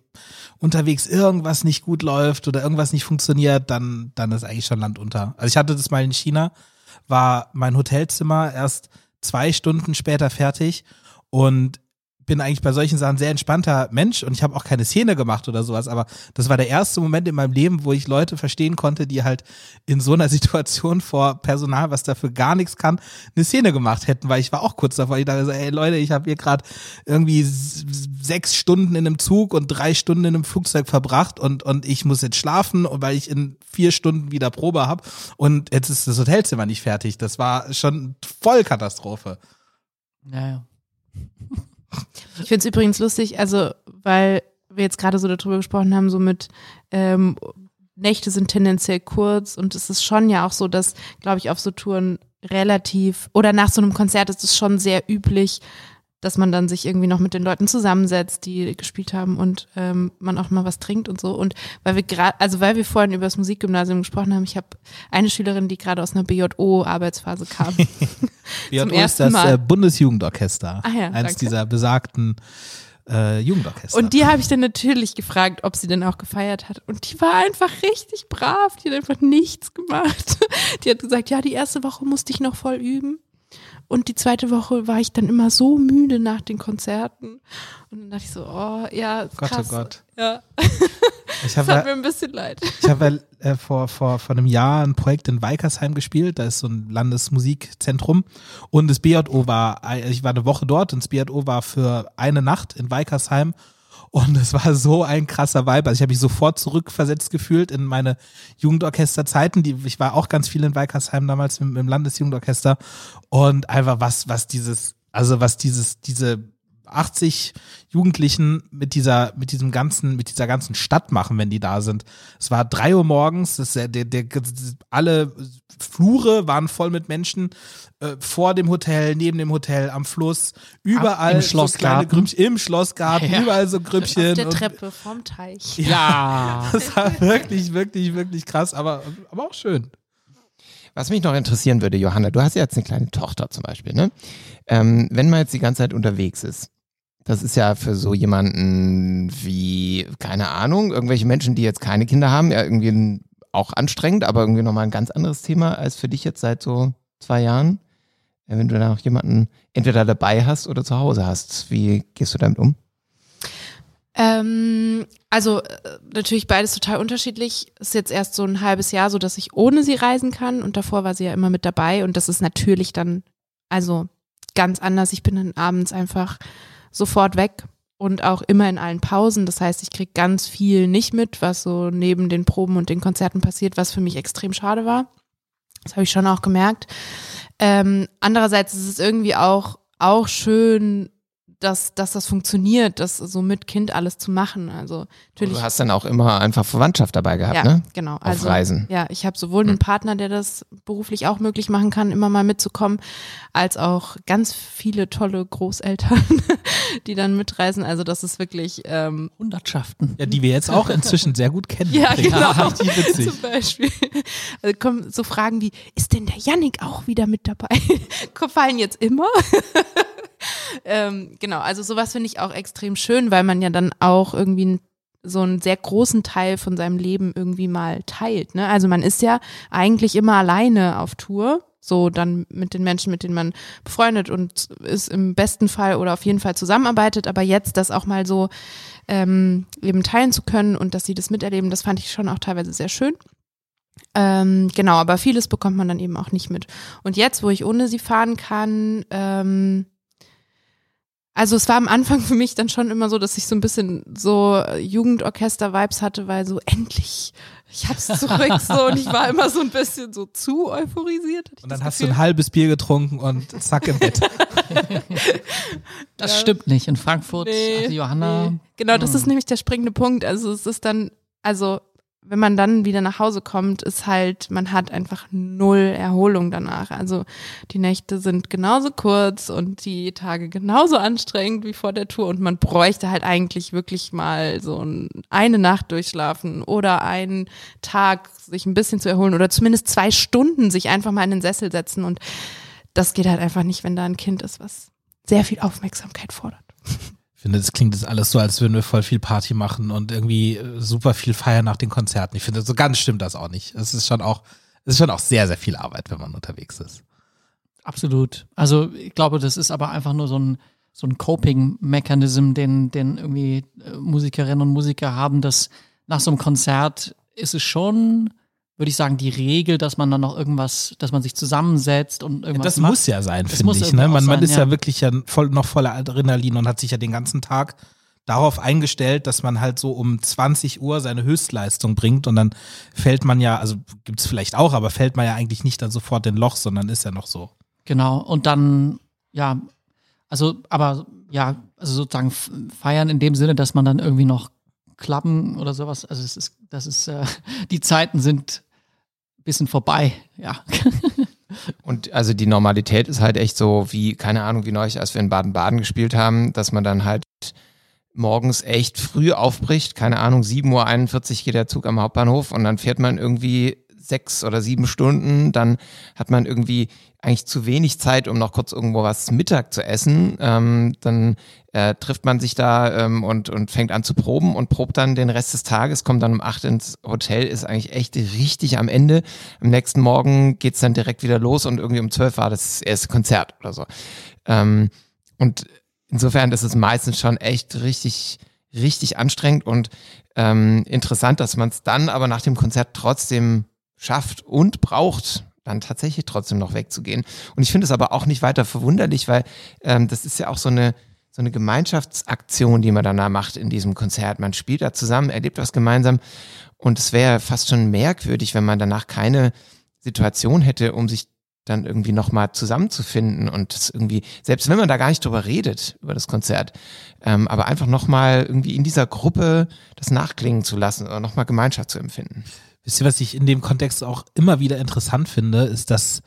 unterwegs irgendwas nicht gut läuft oder irgendwas nicht funktioniert, dann, dann ist eigentlich schon Land unter. Also ich hatte das mal in China, war mein Hotelzimmer erst zwei Stunden später fertig. Und bin eigentlich bei solchen Sachen sehr entspannter Mensch und ich habe auch keine Szene gemacht oder sowas, aber das war der erste Moment in meinem Leben, wo ich Leute verstehen konnte, die halt in so einer Situation vor Personal, was dafür gar nichts kann, eine Szene gemacht hätten, weil ich war auch kurz davor, ich dachte so, ey Leute, ich habe hier gerade irgendwie sechs Stunden in einem Zug und drei Stunden in einem Flugzeug verbracht und, und ich muss jetzt schlafen, weil ich in vier Stunden wieder Probe habe und jetzt ist das Hotelzimmer nicht fertig. Das war schon voll Katastrophe. Ja, ja. Ich finde es übrigens lustig, also weil wir jetzt gerade so darüber gesprochen haben, so mit ähm, Nächte sind tendenziell kurz und es ist schon ja auch so, dass, glaube ich, auf so Touren relativ oder nach so einem Konzert ist es schon sehr üblich, dass man dann sich irgendwie noch mit den Leuten zusammensetzt, die gespielt haben und ähm, man auch mal was trinkt und so. Und weil wir gerade, also weil wir vorhin über das Musikgymnasium gesprochen haben, ich habe eine Schülerin, die gerade aus einer BJO-Arbeitsphase kam. BJO ist das äh, Bundesjugendorchester. Ah ja, eins danke. dieser besagten äh, Jugendorchester. Und die habe ich dann natürlich gefragt, ob sie denn auch gefeiert hat. Und die war einfach richtig brav. Die hat einfach nichts gemacht. Die hat gesagt, ja, die erste Woche musste ich noch voll üben. Und die zweite Woche war ich dann immer so müde nach den Konzerten. Und dann dachte ich so, oh, ja, Gott, krass. oh Gott. Ja, Ich das hat habe mir ein bisschen leid. ich hab, äh, vor, vor, vor einem Jahr ein Projekt in Weikersheim gespielt. Da ist so ein Landesmusikzentrum. Und das BJO war, äh, ich war eine Woche dort und das BJO war für eine Nacht in Weikersheim. Und es war so ein krasser Vibe. Also ich habe mich sofort zurückversetzt gefühlt in meine Jugendorchesterzeiten. Die, ich war auch ganz viel in Weikersheim damals im, im Landesjugendorchester. Und einfach was, was dieses, also was dieses, diese 80 Jugendlichen mit dieser, mit diesem ganzen, mit dieser ganzen Stadt machen, wenn die da sind. Es war drei Uhr morgens, das, der, der, der, alle Flure waren voll mit Menschen, äh, vor dem Hotel, neben dem Hotel, am Fluss, überall Im so Schlossgarten. kleine Grüppchen, im Schlossgarten, Ja. überall so Auf Grüppchen. der und- Treppe vom Teich. Ja. Das war wirklich, wirklich, wirklich krass, aber, aber auch schön. Was mich noch interessieren würde, Johanna, du hast ja jetzt eine kleine Tochter zum Beispiel, ne? Ähm, wenn man jetzt die ganze Zeit unterwegs ist, das ist ja für so jemanden wie, keine Ahnung, irgendwelche Menschen, die jetzt keine Kinder haben, ja irgendwie auch anstrengend, aber irgendwie nochmal ein ganz anderes Thema als für dich jetzt seit so zwei Jahren. Äh, Wenn du da noch jemanden entweder dabei hast oder zu Hause hast, wie gehst du damit um? Ähm, also äh, natürlich beides total unterschiedlich. Ist jetzt erst so ein halbes Jahr so, dass ich ohne sie reisen kann und davor war sie ja immer mit dabei und das ist natürlich dann also ganz anders. Ich bin dann abends einfach sofort weg und auch immer in allen Pausen. Das heißt, ich krieg ganz viel nicht mit, was so neben den Proben und den Konzerten passiert, was für mich extrem schade war. Das habe ich schon auch gemerkt. Ähm, andererseits ist es irgendwie auch auch schön, dass, dass das funktioniert, das so mit Kind alles zu machen. Also natürlich. Du hast dann auch immer einfach Verwandtschaft dabei gehabt, ja, ne? genau. Auf Also Reisen. ja, ich habe sowohl einen Partner, der das beruflich auch möglich machen kann, immer mal mitzukommen, als auch ganz viele tolle Großeltern, die dann mitreisen. Also das ist wirklich ähm, Hundertschaften. Ja, die wir jetzt auch inzwischen sehr gut kennen. ja, genau. Witzig. Zum Beispiel. Also kommen so Fragen wie, ist denn der Yannick auch wieder mit dabei? Fallen jetzt immer? ähm, genau, also sowas finde ich auch extrem schön, weil man ja dann auch irgendwie so einen sehr großen Teil von seinem Leben irgendwie mal teilt. Ne? Also man ist ja eigentlich immer alleine auf Tour, so dann mit den Menschen, mit denen man befreundet und ist im besten Fall oder auf jeden Fall zusammenarbeitet, aber jetzt das auch mal so ähm, eben teilen zu können und dass sie das miterleben, das fand ich schon auch teilweise sehr schön. Ähm, genau, aber vieles bekommt man dann eben auch nicht mit. Und jetzt, wo ich ohne sie fahren kann, ähm, also es war am Anfang für mich dann schon immer so, dass ich so ein bisschen so Jugendorchester-Vibes hatte, weil so endlich, ich hab's zurück so und ich war immer so ein bisschen so zu euphorisiert. Und dann hast du ein halbes Bier getrunken und zack im Bett. Das Ja. stimmt nicht. In Frankfurt Nee, hatte Johanna. Nee. Genau, das Hm. ist nämlich der springende Punkt. Also es ist dann, also wenn man dann wieder nach Hause kommt, ist halt, man hat einfach null Erholung danach. Also die Nächte sind genauso kurz und die Tage genauso anstrengend wie vor der Tour. Und man bräuchte halt eigentlich wirklich mal so eine Nacht durchschlafen oder einen Tag sich ein bisschen zu erholen oder zumindest zwei Stunden sich einfach mal in den Sessel setzen. Und das geht halt einfach nicht, wenn da ein Kind ist, was sehr viel Aufmerksamkeit fordert finde, das klingt jetzt alles so, als würden wir voll viel Party machen und irgendwie äh, super viel feiern nach den Konzerten. Ich finde, so ganz stimmt das auch nicht. Es ist schon auch, es ist schon auch sehr, sehr viel Arbeit, wenn man unterwegs ist. Absolut. Also ich glaube, das ist aber einfach nur so ein, so ein Coping-Mechanism, den, den irgendwie äh, Musikerinnen und Musiker haben, dass nach so einem Konzert ist es schon würde ich sagen, die Regel, dass man dann noch irgendwas, dass man sich zusammensetzt und irgendwas. Das macht. muss ja sein, finde ich. Ne? Man, man ist ja. ja. wirklich ja voll, noch voller Adrenalin und hat sich ja den ganzen Tag darauf eingestellt, dass man halt so um 20 Uhr seine Höchstleistung bringt und dann fällt man ja, also gibt's vielleicht auch, aber fällt man ja eigentlich nicht dann sofort in Loch, sondern ist ja noch so. Genau. Und dann, ja, also, aber ja, also sozusagen feiern in dem Sinne, dass man dann irgendwie noch Klappen oder sowas. Also es ist, das ist, äh, die Zeiten sind bisschen vorbei, ja. Und also die Normalität ist halt echt so wie, keine Ahnung, wie neulich, als wir in Baden-Baden gespielt haben, dass man dann halt morgens echt früh aufbricht, keine Ahnung, 7.41 Uhr geht der Zug am Hauptbahnhof und dann fährt man irgendwie sechs oder sieben Stunden, dann hat man irgendwie eigentlich zu wenig Zeit, um noch kurz irgendwo was Mittag zu essen. Ähm, dann äh, trifft man sich da ähm, und, und fängt an zu proben und probt dann den Rest des Tages, kommt dann um acht ins Hotel, ist eigentlich echt richtig am Ende. Am nächsten Morgen geht's dann direkt wieder los und irgendwie um zwölf war das erste Konzert oder so. Ähm, und insofern ist es meistens schon echt richtig, richtig anstrengend und ähm, interessant, dass man es dann aber nach dem Konzert trotzdem schafft und braucht, dann tatsächlich trotzdem noch wegzugehen. Und ich finde es aber auch nicht weiter verwunderlich, weil ähm, das ist ja auch so eine, so eine Gemeinschaftsaktion, die man danach macht in diesem Konzert. Man spielt da zusammen, erlebt was gemeinsam. Und es wäre fast schon merkwürdig, wenn man danach keine Situation hätte, um sich dann irgendwie nochmal zusammenzufinden und das irgendwie, selbst wenn man da gar nicht drüber redet, über das Konzert, ähm, aber einfach nochmal irgendwie in dieser Gruppe das nachklingen zu lassen oder nochmal Gemeinschaft zu empfinden. Wisst ihr, was ich in dem Kontext auch immer wieder interessant finde, ist, dass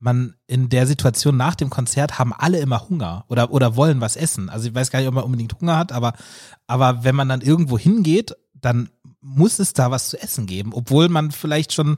man in der Situation nach dem Konzert haben alle immer Hunger oder, oder wollen was essen. Also ich weiß gar nicht, ob man unbedingt Hunger hat, aber, aber wenn man dann irgendwo hingeht, dann muss es da was zu essen geben, obwohl man vielleicht schon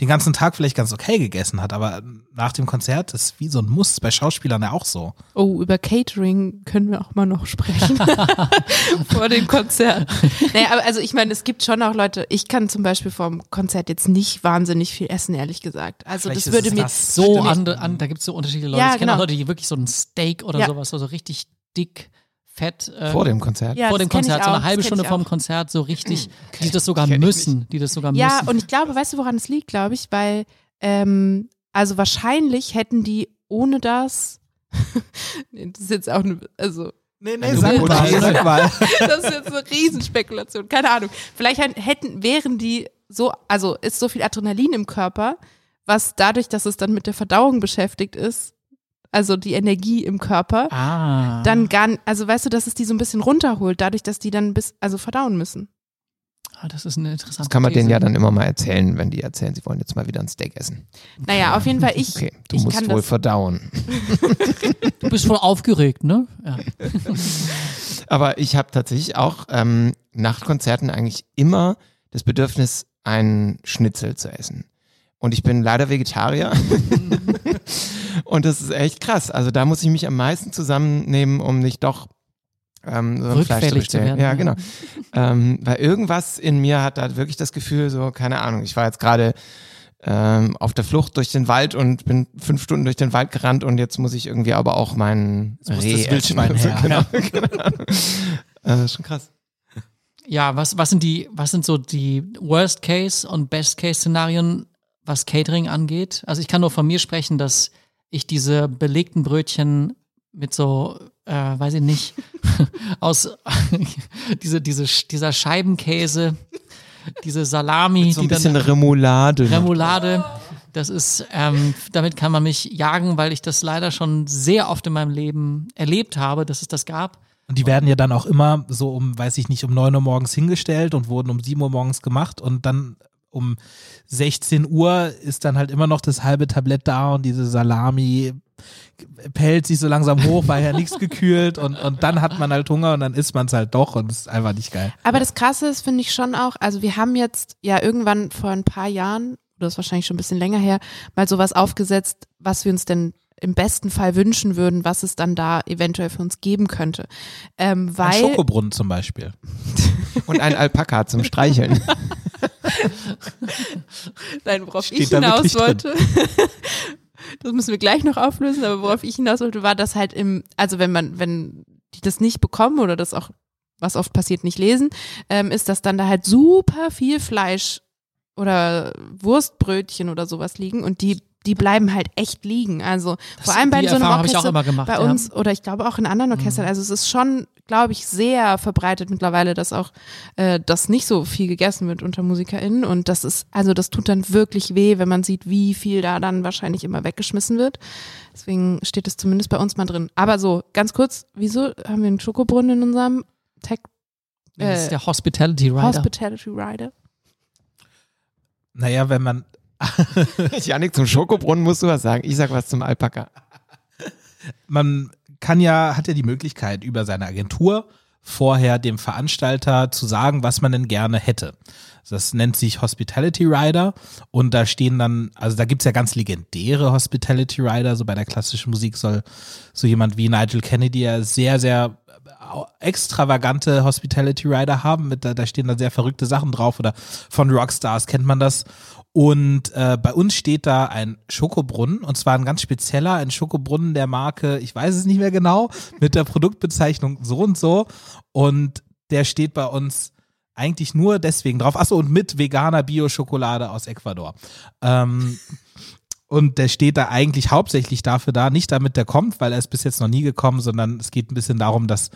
den ganzen Tag vielleicht ganz okay gegessen hat, aber nach dem Konzert ist wie so ein Muss, bei Schauspielern ja auch so. Oh, über Catering können wir auch mal noch sprechen vor dem Konzert. Naja, aber also ich meine, es gibt schon auch Leute, ich kann zum Beispiel vor dem Konzert jetzt nicht wahnsinnig viel essen, ehrlich gesagt. Also vielleicht das würde mir so an, an, da gibt es so unterschiedliche Leute. Ja, ich kenne genau. auch Leute, die wirklich so ein Steak oder ja. sowas, so, so richtig dick fett. Ähm, vor dem Konzert? Ja, vor dem Konzert, so eine halbe Stunde vor dem Konzert, so richtig, okay. die das sogar müssen, die das sogar ja, müssen. Ja, und ich glaube, weißt du, woran es liegt, glaube ich, weil, ähm, also wahrscheinlich hätten die ohne das, nee, das ist jetzt auch eine, also Nee, nee, sag mal, sag mal. Das ist jetzt eine Riesenspekulation. Keine Ahnung. Vielleicht hätten, wären die so, also ist so viel Adrenalin im Körper, was dadurch, dass es dann mit der Verdauung beschäftigt ist, also die Energie im Körper, ah. dann gar, also weißt du, dass es die so ein bisschen runterholt, dadurch, dass die dann bis, also verdauen müssen. Ah, das ist eine interessante Das kann man These. denen ja dann immer mal erzählen, wenn die erzählen, sie wollen jetzt mal wieder ein Steak essen. Naja, auf jeden Fall ich. Okay, du ich musst wohl verdauen. du bist voll aufgeregt, ne? Ja. Aber ich habe tatsächlich auch ähm, nach Konzerten eigentlich immer das Bedürfnis, einen Schnitzel zu essen. Und ich bin leider Vegetarier. Und das ist echt krass. Also da muss ich mich am meisten zusammennehmen, um nicht doch ähm, so ein Fleisch zu bestellen. Werden, ja, genau. ähm, weil irgendwas in mir hat da wirklich das Gefühl, so, keine Ahnung, ich war jetzt gerade ähm, auf der Flucht durch den Wald und bin fünf Stunden durch den Wald gerannt und jetzt muss ich irgendwie aber auch meinen Reh das Wildschwein her. genau, genau. Äh, das ist schon krass. Ja, was, was sind die, was sind so die Worst Case und Best Case Szenarien, was Catering angeht? Also ich kann nur von mir sprechen, dass ich diese belegten Brötchen mit so, äh, weiß ich nicht, aus diese, diese, dieser Scheibenkäse, diese Salami, mit so ein die bisschen dann, Remoulade. Remoulade. Das ist, ähm, damit kann man mich jagen, weil ich das leider schon sehr oft in meinem Leben erlebt habe, dass es das gab. Und die werden ja dann auch immer so um, weiß ich nicht, um 9 Uhr morgens hingestellt und wurden um 7 Uhr morgens gemacht und dann um 16 Uhr ist dann halt immer noch das halbe Tablett da und diese Salami pellt sich so langsam hoch, weil ja nichts gekühlt und, und dann hat man halt Hunger und dann isst man es halt doch und es ist einfach nicht geil. Aber das Krasse ist, finde ich schon auch, also wir haben jetzt ja irgendwann vor ein paar Jahren, oder das ist wahrscheinlich schon ein bisschen länger her, mal sowas aufgesetzt, was wir uns denn im besten Fall wünschen würden, was es dann da eventuell für uns geben könnte. Ähm, weil, Ein Schokobrunnen zum Beispiel. Und ein Alpaka zum Streicheln. Nein, worauf Steht ich hinaus wollte, das müssen wir gleich noch auflösen, aber worauf ich hinaus wollte, war das halt im, also wenn man, wenn die das nicht bekommen oder das auch, was oft passiert, nicht lesen, ähm, ist, dass dann da halt super viel Fleisch oder Wurstbrötchen oder sowas liegen und die die bleiben halt echt liegen. Also vor allem bei so einem Erfahrung Orchester, bei ja. Mhm. uns oder ich glaube auch in anderen Orchestern. Also es ist schon, glaube ich, sehr verbreitet mittlerweile, dass auch äh, das nicht so viel gegessen wird unter MusikerInnen. Und das ist, also das tut dann wirklich weh, wenn man sieht, wie viel da dann wahrscheinlich immer weggeschmissen wird. Deswegen steht es zumindest bei uns mal drin. Aber so, ganz kurz, wieso haben wir einen Schokobrunnen in unserem Tech das ist äh, der Hospitality Rider. Hospitality Rider? Naja, wenn man, Janik, zum Schokobrunnen musst du was sagen. Ich sag was zum Alpaka. man kann ja, hat ja die Möglichkeit, über seine Agentur vorher dem Veranstalter zu sagen, was man denn gerne hätte. Das nennt sich Hospitality Rider und da stehen dann, also da gibt's ja ganz legendäre Hospitality Rider, so bei der klassischen Musik soll so jemand wie Nigel Kennedy ja sehr, sehr extravagante Hospitality Rider haben, mit, da, da stehen da sehr verrückte Sachen drauf oder von Rockstars kennt man das. Und äh, bei uns steht da ein Schokobrunnen und zwar ein ganz spezieller, ein Schokobrunnen der Marke, ich weiß es nicht mehr genau, mit der Produktbezeichnung so und so. Und der steht bei uns eigentlich nur deswegen drauf. Achso, und mit veganer Bio-Schokolade aus Ecuador. Ähm, und der steht da eigentlich hauptsächlich dafür da, nicht damit der kommt, weil er ist bis jetzt noch nie gekommen, sondern es geht ein bisschen darum, dass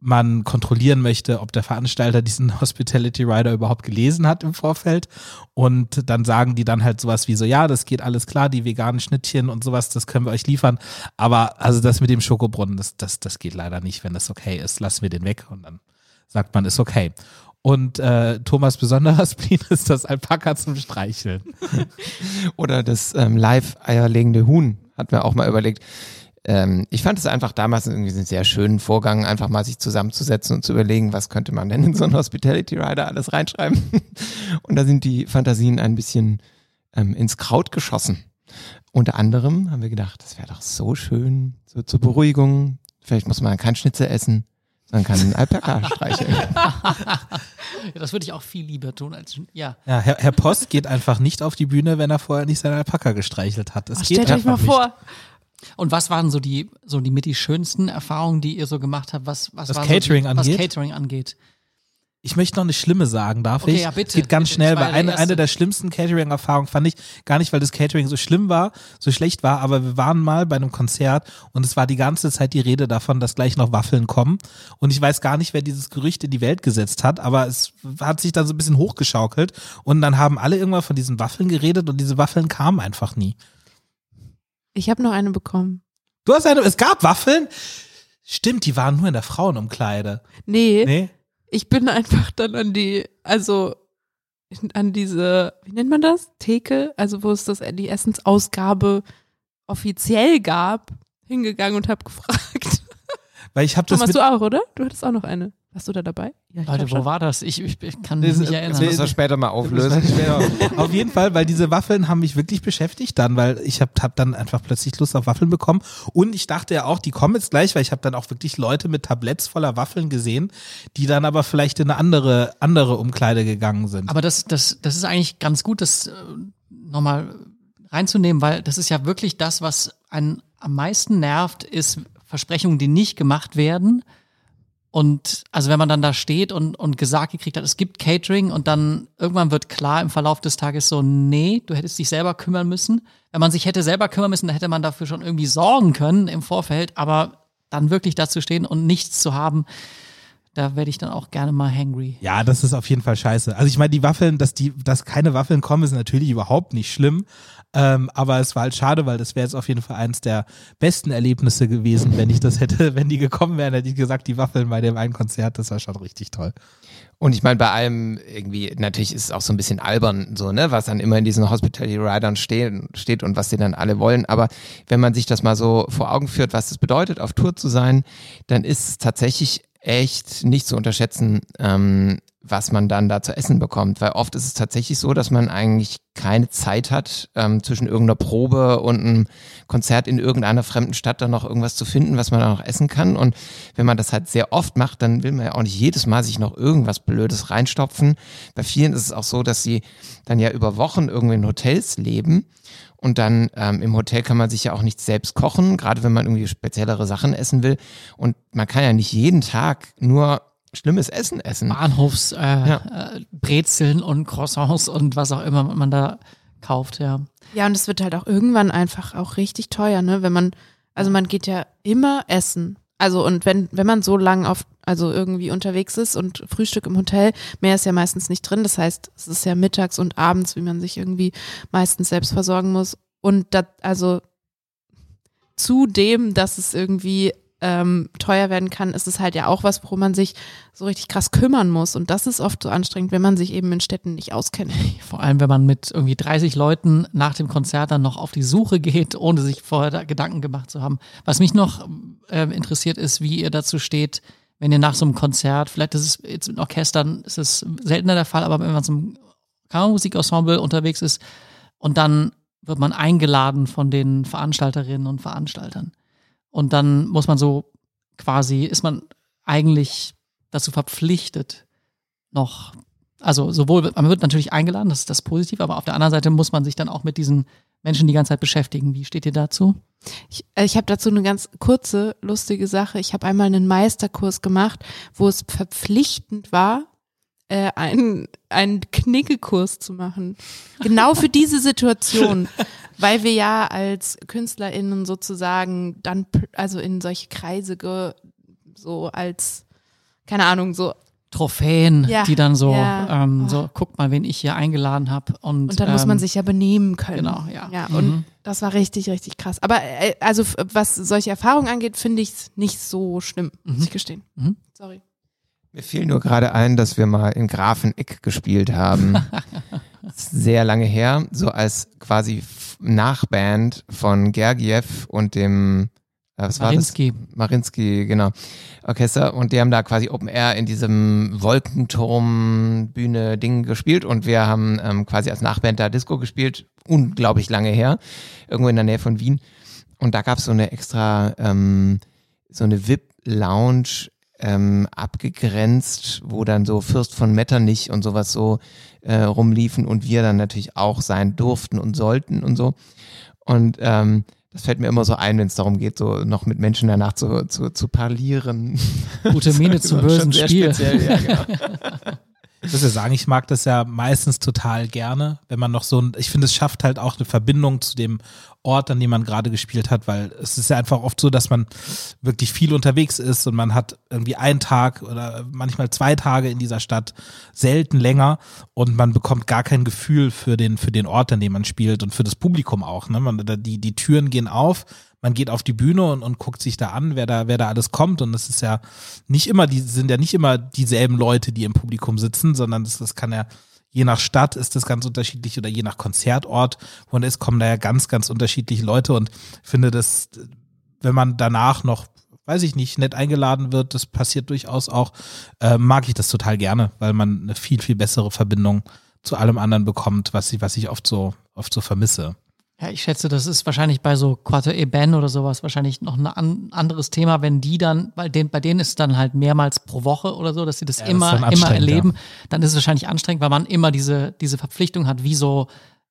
man kontrollieren möchte, ob der Veranstalter diesen Hospitality Rider überhaupt gelesen hat im Vorfeld. Und dann sagen die dann halt sowas wie so, ja, das geht alles klar, die veganen Schnittchen und sowas, das können wir euch liefern. Aber also das mit dem Schokobrunnen, das, das, das geht leider nicht. Wenn das okay ist, lassen wir den weg und dann sagt man, ist okay. Und äh, Thomas besonderer Spleen ist das Alpaka zum Streicheln. Oder das ähm, live eierlegende Huhn, hat mir auch mal überlegt. Ähm, ich fand es einfach damals irgendwie einen sehr schönen Vorgang, einfach mal sich zusammenzusetzen und zu überlegen, was könnte man denn in so einen Hospitality Rider alles reinschreiben. Und da sind die Fantasien ein bisschen ähm, ins Kraut geschossen. Unter anderem haben wir gedacht, das wäre doch so schön, so zur Beruhigung. Vielleicht muss man kein Schnitzel essen, sondern kann einen Alpaka streicheln. Ja, das würde ich auch viel lieber tun als ja. Ja, Herr, Herr Post geht einfach nicht auf die Bühne, wenn er vorher nicht seinen Alpaka gestreichelt hat. Das Oh, geht stellt euch mal einfach vor, Und was waren so die so die mit die schönsten Erfahrungen, die ihr so gemacht habt, was was Was Catering so die, angeht? Was Catering angeht. Ich möchte noch eine schlimme sagen, darf Okay, ich? ja, bitte, geht ganz bitte. schnell, weil eine, eine der schlimmsten Catering-Erfahrungen fand ich gar nicht, weil das Catering so schlimm war, so schlecht war, aber wir waren mal bei einem Konzert und es war die ganze Zeit die Rede davon, dass gleich noch Waffeln kommen. Und ich weiß gar nicht, wer dieses Gerücht in die Welt gesetzt hat, aber es hat sich dann so ein bisschen hochgeschaukelt und dann haben alle irgendwann von diesen Waffeln geredet und diese Waffeln kamen einfach nie. Ich habe noch eine bekommen. Du hast eine, es gab Waffeln? Stimmt, die waren nur in der Frauenumkleide. Nee, Nee? ich bin einfach dann an die, also an diese, wie nennt man das? Theke, also wo es das die Essensausgabe offiziell gab, hingegangen und habe gefragt. Weil ich habe das Thomas, mit, du auch, oder? Du hattest auch noch eine. Warst du da dabei? Ja, ich Leute, wo war das? Ich, ich, ich kann Das mich nicht erinnern. Das müssen wir später mal auflösen. Auf jeden Fall, weil diese Waffeln haben mich wirklich beschäftigt dann, weil ich habe hab dann einfach plötzlich Lust auf Waffeln bekommen und ich dachte ja auch, die kommen jetzt gleich, weil ich habe dann auch wirklich Leute mit Tabletts voller Waffeln gesehen, die dann aber vielleicht in eine andere andere Umkleide gegangen sind. Aber das, das, das ist eigentlich ganz gut, das äh, nochmal reinzunehmen, weil das ist ja wirklich das, was einen am meisten nervt, ist Versprechungen, die nicht gemacht werden. Und also wenn man dann da steht und, und gesagt gekriegt hat, es gibt Catering und dann irgendwann wird klar im Verlauf des Tages so, nee, du hättest dich selber kümmern müssen. Wenn man sich hätte selber kümmern müssen, dann hätte man dafür schon irgendwie sorgen können im Vorfeld, aber dann wirklich dazu stehen und nichts zu haben, da werde ich dann auch gerne mal hangry. Ja, das ist auf jeden Fall scheiße. Also ich meine, die Waffeln, dass die, dass keine Waffeln kommen, ist natürlich überhaupt nicht schlimm. Ähm, aber es war halt schade, weil das wäre jetzt auf jeden Fall eins der besten Erlebnisse gewesen, wenn ich das hätte, wenn die gekommen wären, hätte ich gesagt, die Waffeln bei dem einen Konzert, das war schon richtig toll. Und ich meine, bei allem irgendwie, natürlich ist es auch so ein bisschen albern, so, ne, was dann immer in diesen Hospitality Riders steht, steht und was die dann alle wollen. Aber wenn man sich das mal so vor Augen führt, was es bedeutet, auf Tour zu sein, dann ist es tatsächlich echt nicht zu unterschätzen, ähm, was man dann da zu essen bekommt. Weil oft ist es tatsächlich so, dass man eigentlich keine Zeit hat, ähm, zwischen irgendeiner Probe und einem Konzert in irgendeiner fremden Stadt dann noch irgendwas zu finden, was man dann noch essen kann. Und wenn man das halt sehr oft macht, dann will man ja auch nicht jedes Mal sich noch irgendwas Blödes reinstopfen. Bei vielen ist es auch so, dass sie dann ja über Wochen irgendwie in Hotels leben. Und dann ähm, im Hotel kann man sich ja auch nicht selbst kochen, gerade wenn man irgendwie speziellere Sachen essen will. Und man kann ja nicht jeden Tag nur schlimmes Essen essen. Bahnhofs äh, Ja. äh, und Croissants und was auch immer man da kauft, ja. Ja, und es wird halt auch irgendwann einfach auch richtig teuer, ne? Wenn man, also man geht ja immer essen. Also und wenn, wenn man so lang auf, also irgendwie unterwegs ist und Frühstück im Hotel, mehr ist ja meistens nicht drin. Das heißt, es ist ja mittags und abends, wie man sich irgendwie meistens selbst versorgen muss. Und das, also zudem, dass es irgendwie ähm, teuer werden kann, ist es halt ja auch was, worum man sich so richtig krass kümmern muss. Und das ist oft so anstrengend, wenn man sich eben in Städten nicht auskennt. Vor allem, wenn man mit irgendwie 30 Leuten nach dem Konzert dann noch auf die Suche geht, ohne sich vorher da Gedanken gemacht zu haben. Was mich noch ähm, interessiert ist, wie ihr dazu steht, wenn ihr nach so einem Konzert, vielleicht ist es jetzt mit Orchestern, ist es seltener der Fall, aber wenn man zum Kammermusikensemble unterwegs ist und dann wird man eingeladen von den Veranstalterinnen und Veranstaltern. Und dann muss man so quasi, ist man eigentlich dazu verpflichtet, noch, also sowohl, man wird natürlich eingeladen, das ist das Positive, aber auf der anderen Seite muss man sich dann auch mit diesen Menschen die ganze Zeit beschäftigen. Wie steht ihr dazu? Ich, äh, ich habe dazu eine ganz kurze, lustige Sache. Ich habe einmal einen Meisterkurs gemacht, wo es verpflichtend war, äh, einen, einen Knickekurs zu machen. Genau für diese Situation. Weil wir ja als KünstlerInnen sozusagen dann, also in solche Kreise ge, so als, keine Ahnung, so Trophäen, Ja, die dann so, ja. ähm, Oh. so, guck mal, wen ich hier eingeladen habe. Und, Und dann muss man ähm, sich ja benehmen können. Genau, ja. Ja, Mhm. und das war richtig, richtig krass. Aber äh, also was solche Erfahrungen angeht, finde ich es nicht so schlimm, muss Mhm. ich gestehen. Mhm. Sorry. Mir fiel nur gerade ein, dass wir mal in Grafeneck gespielt haben. Sehr lange her, so als quasi Nachband von Gergiev und dem äh, was war das? Marinsky. Marinsky, genau, Orchester. Und die haben da quasi Open Air in diesem Wolkenturm Bühne Ding gespielt und wir haben ähm, quasi als Nachband da Disco gespielt, unglaublich lange her, irgendwo in der Nähe von Wien. Und da gab es so eine extra, ähm, so eine VIP-Lounge ähm, abgegrenzt, wo dann so Fürst von Metternich und sowas so äh, rumliefen und wir dann natürlich auch sein durften und sollten und so. Und ähm, das fällt mir immer so ein, wenn es darum geht, so noch mit Menschen danach zu, zu, zu parlieren. Gute Miene zum bösen Spiel. speziell, ja, genau. Ich muss ja sagen, ich mag das ja meistens total gerne, wenn man noch so ein, ich finde, es schafft halt auch eine Verbindung zu dem Ort, an dem man gerade gespielt hat, weil es ist ja einfach oft so, dass man wirklich viel unterwegs ist und man hat irgendwie einen Tag oder manchmal zwei Tage in dieser Stadt, selten länger und man bekommt gar kein Gefühl für den, für den Ort, an dem man spielt und für das Publikum auch. Ne? Man, die, die Türen gehen auf, man geht auf die Bühne und, und guckt sich da an, wer da, wer da alles kommt. Und es ist ja nicht immer, die sind ja nicht immer dieselben Leute, die im Publikum sitzen, sondern das, das kann ja, je nach Stadt ist das ganz unterschiedlich oder je nach Konzertort, wo man ist, kommen da ja ganz, ganz unterschiedliche Leute und ich finde das, wenn man danach noch weiß ich nicht, nett eingeladen wird, das passiert durchaus auch, äh, mag ich das total gerne, weil man eine viel, viel bessere Verbindung zu allem anderen bekommt, was ich, was ich oft so, oft so vermisse. Ja, ich schätze, das ist wahrscheinlich bei so Quarter Eben oder sowas wahrscheinlich noch ein an, anderes Thema, wenn die dann, weil den, bei denen ist es dann halt mehrmals pro Woche oder so, dass sie das Ja, das immer, dann immer erleben, dann ist es wahrscheinlich anstrengend, weil man immer diese, diese Verpflichtung hat, wie so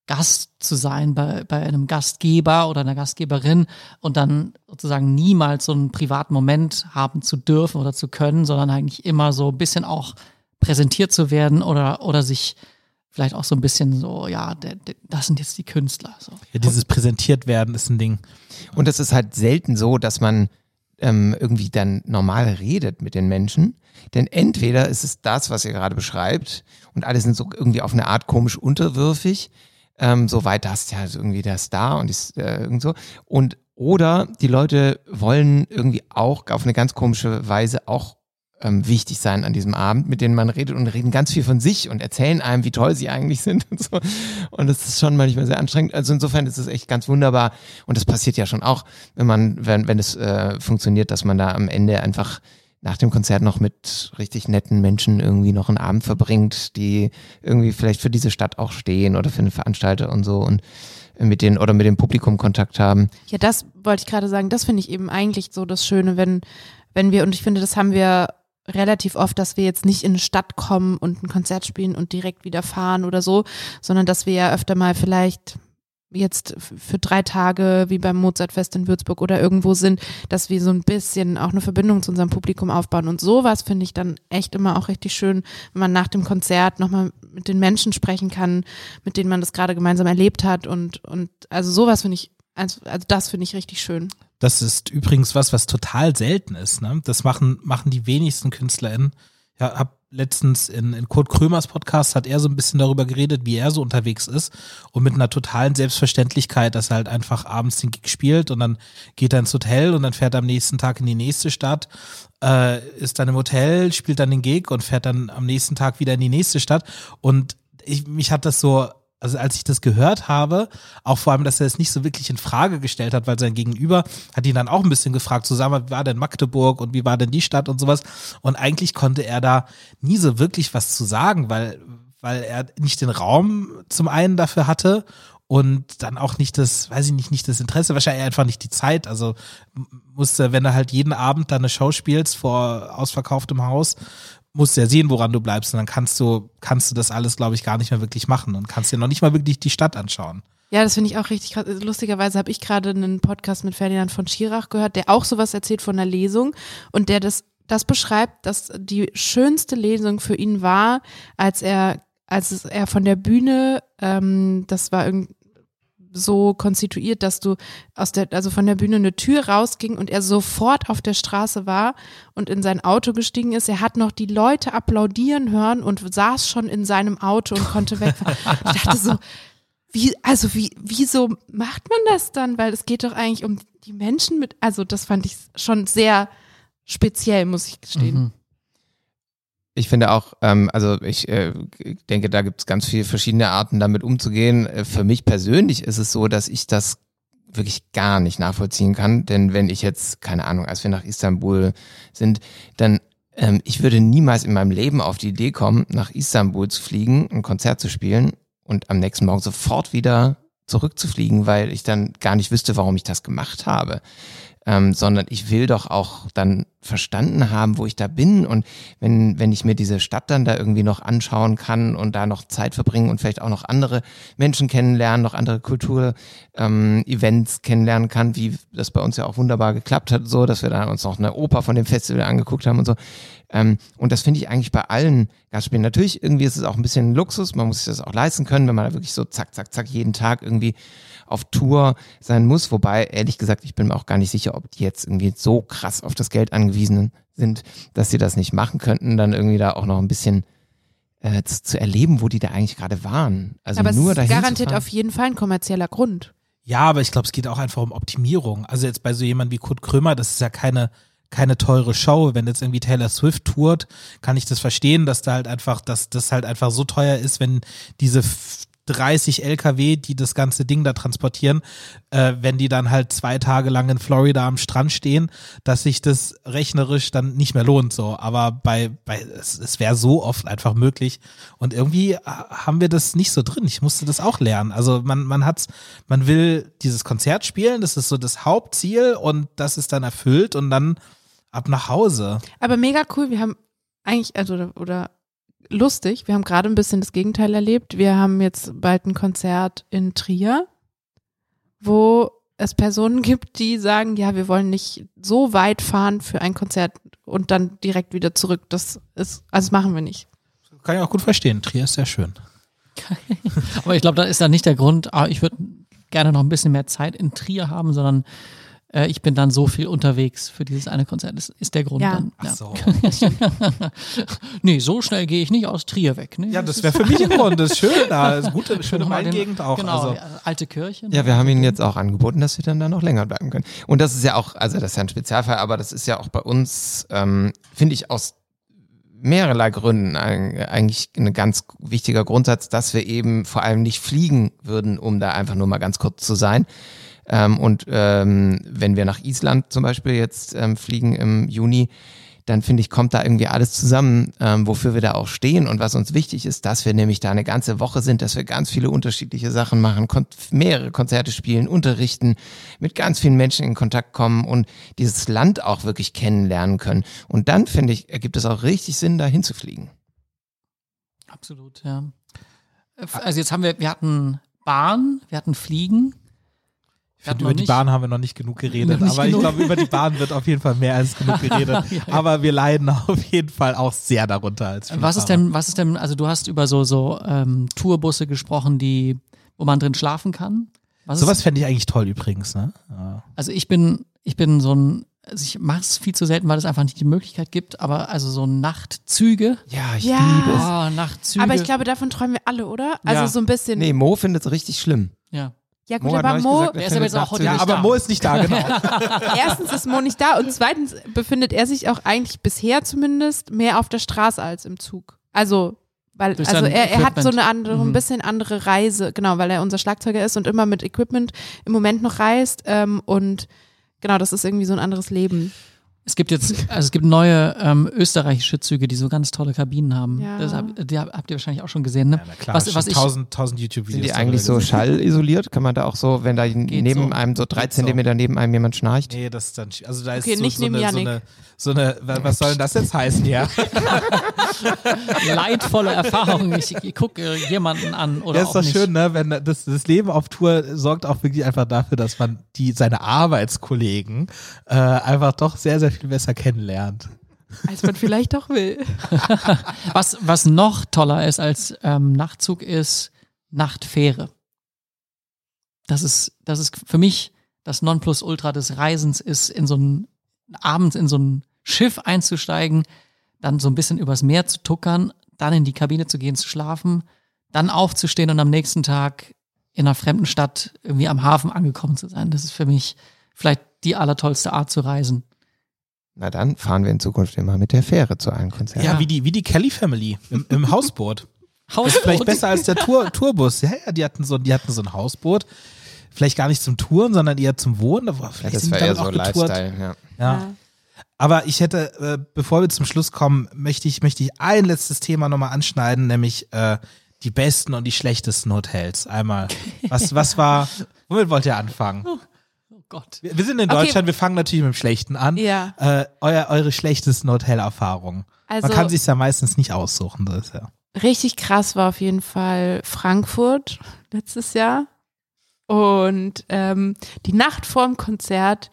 Gast zu sein bei, bei einem Gastgeber oder einer Gastgeberin und dann sozusagen niemals so einen privaten Moment haben zu dürfen oder zu können, sondern eigentlich immer so ein bisschen auch präsentiert zu werden oder, oder sich vielleicht auch so ein bisschen so, ja, der, der, das sind jetzt die Künstler. So. Ja, dieses präsentiert werden ist ein Ding. Und es ist halt selten so, dass man ähm, irgendwie dann normal redet mit den Menschen. Denn entweder ist es das, was ihr gerade beschreibt, und alle sind so irgendwie auf eine Art komisch unterwürfig, ähm, so weit das ja irgendwie der Star und ist äh, irgend so. Und oder die Leute wollen irgendwie auch auf eine ganz komische Weise auch ähm, wichtig sein an diesem Abend, mit denen man redet und reden ganz viel von sich und erzählen einem, wie toll sie eigentlich sind und so. Und das ist schon manchmal sehr anstrengend. Also insofern ist es echt ganz wunderbar. Und das passiert ja schon auch, wenn man, wenn, wenn es äh, funktioniert, dass man da am Ende einfach nach dem Konzert noch mit richtig netten Menschen irgendwie noch einen Abend verbringt, die irgendwie vielleicht für diese Stadt auch stehen oder für einen Veranstalter und so und mit denen oder mit dem Publikum Kontakt haben. Ja, das wollte ich gerade sagen. Das finde ich eben eigentlich so das Schöne, wenn, wenn wir, und ich finde, das haben wir relativ oft, dass wir jetzt nicht in eine Stadt kommen und ein Konzert spielen und direkt wieder fahren oder so, sondern dass wir ja öfter mal vielleicht jetzt für drei Tage wie beim Mozartfest in Würzburg oder irgendwo sind, dass wir so ein bisschen auch eine Verbindung zu unserem Publikum aufbauen. Und sowas finde ich dann echt immer auch richtig schön, wenn man nach dem Konzert nochmal mit den Menschen sprechen kann, mit denen man das gerade gemeinsam erlebt hat. Und, und also sowas finde ich, also, also das finde ich richtig schön. Das ist übrigens was, was total selten ist. Ne? Das machen, machen die wenigsten KünstlerInnen. Ja, hab letztens in, in Kurt Krömers Podcast hat er so ein bisschen darüber geredet, wie er so unterwegs ist und mit einer totalen Selbstverständlichkeit, dass er halt einfach abends den Gig spielt und dann geht er ins Hotel und dann fährt er am nächsten Tag in die nächste Stadt, äh, ist dann im Hotel, spielt dann den Gig und fährt dann am nächsten Tag wieder in die nächste Stadt und ich, mich hat das so also als ich das gehört habe, auch vor allem, dass er es nicht so wirklich in Frage gestellt hat, weil sein Gegenüber hat ihn dann auch ein bisschen gefragt, zusammen, wie war denn Magdeburg und wie war denn die Stadt und sowas. Und eigentlich konnte er da nie so wirklich was zu sagen, weil, weil er nicht den Raum zum einen dafür hatte und dann auch nicht das, weiß ich nicht, nicht das Interesse, wahrscheinlich einfach nicht die Zeit. Also musste, wenn du halt jeden Abend da eine Show spielst vor ausverkauftem Haus, musst ja sehen, woran du bleibst. Und dann kannst du, kannst du das alles, glaube ich, gar nicht mehr wirklich machen und kannst dir noch nicht mal wirklich die Stadt anschauen. Ja, das finde ich auch richtig krass. Lustigerweise habe ich gerade einen Podcast mit Ferdinand von Schirach gehört, der auch sowas erzählt von einer Lesung und der das, das beschreibt, dass die schönste Lesung für ihn war, als er, als er von der Bühne, ähm, das war irgendwie so konstituiert, dass du aus der, also von der Bühne eine Tür rausging und er sofort auf der Straße war und in sein Auto gestiegen ist. Er hat noch die Leute applaudieren hören und saß schon in seinem Auto und konnte wegfahren. ich dachte so, wie, also wie, wieso macht man das dann? Weil es geht doch eigentlich um die Menschen mit, also das fand ich schon sehr speziell, muss ich gestehen. Mhm. Ich finde auch, ähm, also ich äh, denke, da gibt es ganz viele verschiedene Arten, damit umzugehen. Äh, für mich persönlich ist es so, dass ich das wirklich gar nicht nachvollziehen kann. Denn wenn ich jetzt, keine Ahnung, als wir nach Istanbul sind, dann ähm, ich würde niemals in meinem Leben auf die Idee kommen, nach Istanbul zu fliegen, ein Konzert zu spielen und am nächsten Morgen sofort wieder zurückzufliegen, weil ich dann gar nicht wüsste, warum ich das gemacht habe ähm, sondern ich will doch auch dann verstanden haben, wo ich da bin und wenn, wenn ich mir diese Stadt dann da irgendwie noch anschauen kann und da noch Zeit verbringen und vielleicht auch noch andere Menschen kennenlernen, noch andere Kultur-Events ähm, kennenlernen kann, wie das bei uns ja auch wunderbar geklappt hat, so, dass wir da uns noch eine Oper von dem Festival angeguckt haben und so. Ähm, und das finde ich eigentlich bei allen Gastspielen. Natürlich, irgendwie ist es auch ein bisschen Luxus, man muss sich das auch leisten können, wenn man da wirklich so zack, zack, zack jeden Tag irgendwie auf Tour sein muss. Wobei, ehrlich gesagt, ich bin mir auch gar nicht sicher, ob die jetzt irgendwie so krass auf das Geld angewiesen sind, dass sie das nicht machen könnten, dann irgendwie da auch noch ein bisschen äh, zu, zu, erleben, wo die da eigentlich gerade waren. Also aber nur es ist garantiert auf jeden Fall ein kommerzieller Grund. Ja, aber ich glaube, es geht auch einfach um Optimierung. Also jetzt bei so jemand wie Kurt Krömer, das ist ja keine keine teure Show. Wenn jetzt irgendwie Taylor Swift tourt, kann ich das verstehen, dass da halt einfach, dass das halt einfach so teuer ist, wenn diese 30 LKW, die das ganze Ding da transportieren, äh, wenn die dann halt zwei Tage lang in Florida am Strand stehen, dass sich das rechnerisch dann nicht mehr lohnt. So, aber bei, bei es, es wäre so oft einfach möglich. Und irgendwie äh, haben wir das nicht so drin. Ich musste das auch lernen. Also man, man hat's, man will dieses Konzert spielen, das ist so das Hauptziel und das ist dann erfüllt und dann ab nach Hause. Aber mega cool. Wir haben eigentlich, also oder lustig. Wir haben gerade ein bisschen das Gegenteil erlebt. Wir haben jetzt bald ein Konzert in Trier, wo es Personen gibt, die sagen, ja, wir wollen nicht so weit fahren für ein Konzert und dann direkt wieder zurück. Das ist, also das machen wir nicht. Kann ich auch gut verstehen. Trier ist sehr schön. Aber ich glaube, da ist dann nicht der Grund, ah, ich würde gerne noch ein bisschen mehr Zeit in Trier haben, sondern Äh, ich bin dann so viel unterwegs für dieses eine Konzert. Das ist der Grund Ja. dann. Ach so. nee, so schnell gehe ich nicht aus Trier weg. Nee, Ja, das wäre für mich ein Grund. Das ist schön da. Das ist gute, schöne Weingegend auch. Genau, also. ja, alte Kirche. ne? Ja, wir haben ihnen jetzt auch angeboten, dass wir dann da noch länger bleiben können. Und das ist ja auch, also das ist ja ein Spezialfall, aber das ist ja auch bei uns, ähm, finde ich, aus mehrerlei Gründen eigentlich ein ganz wichtiger Grundsatz, dass wir eben vor allem nicht fliegen würden, um da einfach nur mal ganz kurz zu sein. Ähm, und ähm, wenn wir nach Island zum Beispiel jetzt ähm, fliegen im Juni, dann finde ich, kommt da irgendwie alles zusammen, ähm, wofür wir da auch stehen und was uns wichtig ist, dass wir nämlich da eine ganze Woche sind, dass wir ganz viele unterschiedliche Sachen machen, kon mehrere Konzerte spielen, unterrichten, mit ganz vielen Menschen in Kontakt kommen und dieses Land auch wirklich kennenlernen können. Und dann, finde ich, ergibt es auch richtig Sinn, da hinzufliegen. Absolut, ja. Äh, Also jetzt haben wir, wir hatten Bahn, wir hatten Fliegen. Ich finde, über die Bahn haben wir noch nicht genug geredet, nicht aber genug. ich glaube, über die Bahn wird auf jeden Fall mehr als genug geredet. Aber wir leiden auf jeden Fall auch sehr darunter als Was ist denn, was ist denn, also du hast über so, so ähm, Tourbusse gesprochen, die, wo man drin schlafen kann. Was Sowas fände ich eigentlich toll übrigens, ne? Ja. also ich bin, ich bin so ein, also ich mache es viel zu selten, weil es einfach nicht die Möglichkeit gibt, aber also so Nachtzüge. Ja, ich Ja. liebe es. Oh, Nachtzüge. Aber ich glaube, davon träumen wir alle, oder? Also Ja. so ein bisschen. Nee, Mo findet es richtig schlimm. ja. Ja gut, Mo aber Mo, gesagt, Der ist aber jetzt auch heute ja, nicht aber da. Mo ist nicht da, genau. erstens ist Mo nicht da und zweitens befindet er sich auch eigentlich bisher zumindest mehr auf der Straße als im Zug. Also, weil, Durch also er, er hat so Equipment. eine andere, ein Mhm. bisschen andere Reise, genau, weil er unser Schlagzeuger ist und immer mit Equipment im Moment noch reist ähm, und genau, das ist irgendwie so ein anderes Leben. Es gibt jetzt, also es gibt neue ähm, österreichische Züge, die so ganz tolle Kabinen haben. Ja. Das hab, die hab, habt ihr wahrscheinlich auch schon gesehen, ne? Ja, na klar, was, was ich, tausend, tausend YouTube-Videos. Sind die eigentlich so gesehen. schallisoliert? Kann man da auch so, wenn da neben so. einem so drei Geht so. Zentimeter neben einem jemand schnarcht? Nee, das ist dann, also da ist Okay, so, nicht so, neben eine, so eine, so eine, wa- was soll denn das jetzt heißen, ja? leidvolle Erfahrung. Ich, ich gucke jemanden an oder Das ist doch nicht. schön, ne? Wenn das, das Leben auf Tour sorgt auch wirklich einfach dafür, dass man die seine Arbeitskollegen äh, einfach doch sehr, sehr viel besser kennenlernt. Als man vielleicht doch will. Was, was noch toller ist als ähm, Nachtzug ist Nachtfähre. Das ist, das ist für mich das Nonplusultra des Reisens ist, in so ein, abends in so ein Schiff einzusteigen, dann so ein bisschen übers Meer zu tuckern, dann in die Kabine zu gehen, zu schlafen, dann aufzustehen und am nächsten Tag in einer fremden Stadt irgendwie am Hafen angekommen zu sein. Das ist für mich vielleicht die allertollste Art zu reisen. Na dann fahren wir in Zukunft immer mit der Fähre zu allen Konzerten. Ja, wie die, wie die Kelly Family im, im Hausboot. Das ist vielleicht besser als der Tour, Tourbus. Ja, ja, die hatten so, die hatten so ein Hausboot. Vielleicht gar nicht zum Touren, sondern eher zum Wohnen. Aber Ja, Vielleicht das sind war eher so auch getourt. Lifestyle, ja. Ja. Aber ich hätte, äh, bevor wir zum Schluss kommen, möchte ich, möchte ich ein letztes Thema nochmal anschneiden, nämlich äh, die besten und die schlechtesten Hotels. Einmal. Was, was war, womit wollt ihr anfangen? Gott. Wir, wir sind in Okay. Deutschland, wir fangen natürlich mit dem Schlechten an. Ja. Äh, euer, eure schlechtesten Hotelerfahrungen. Also Man kann sich ja meistens nicht aussuchen. Das ja. richtig krass war auf jeden Fall Frankfurt letztes Jahr. Und ähm, die Nacht vorm Konzert,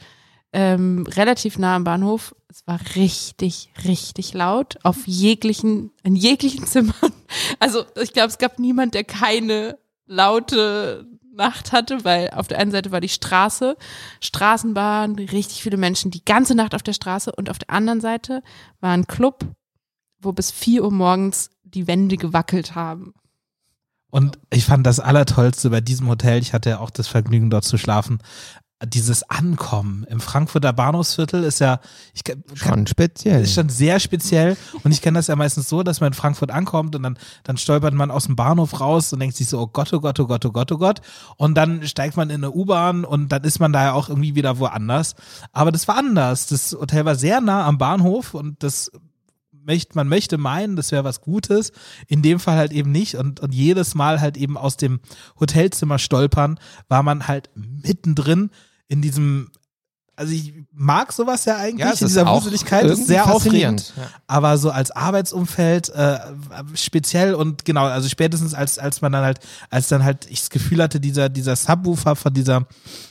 ähm, relativ nah am Bahnhof, es war richtig, richtig laut auf jeglichen, in jeglichen Zimmern. Also ich glaube, es gab niemand, der keine laute Nacht hatte, weil auf der einen Seite war die Straße, Straßenbahn, richtig viele Menschen, die ganze Nacht auf der Straße und auf der anderen Seite war ein Club, wo bis vier Uhr morgens die Wände gewackelt haben. Und ich fand das Allertollste bei diesem Hotel, ich hatte ja auch das Vergnügen, dort zu schlafen, dieses Ankommen im Frankfurter Bahnhofsviertel ist ja, ich kann, Schon speziell. ist schon sehr speziell und ich kenne das ja meistens so, dass man in Frankfurt ankommt und dann, dann stolpert man aus dem Bahnhof raus und denkt sich so, oh Gott, oh Gott, oh Gott, oh Gott, oh Gott und dann steigt man in eine U-Bahn und dann ist man da ja auch irgendwie wieder woanders. Aber das war anders. Das Hotel war sehr nah am Bahnhof und das möchte, man möchte meinen, das wäre was Gutes. In dem Fall halt eben nicht. Und, und jedes Mal halt eben aus dem Hotelzimmer stolpern, war man halt mittendrin in diesem, also ich mag sowas ja eigentlich, ja, in dieser Wuseligkeit, ist sehr aufregend. Aber so als Arbeitsumfeld äh, speziell und genau, also spätestens als als man dann halt, als dann halt ich das Gefühl hatte, dieser dieser Subwoofer von dieser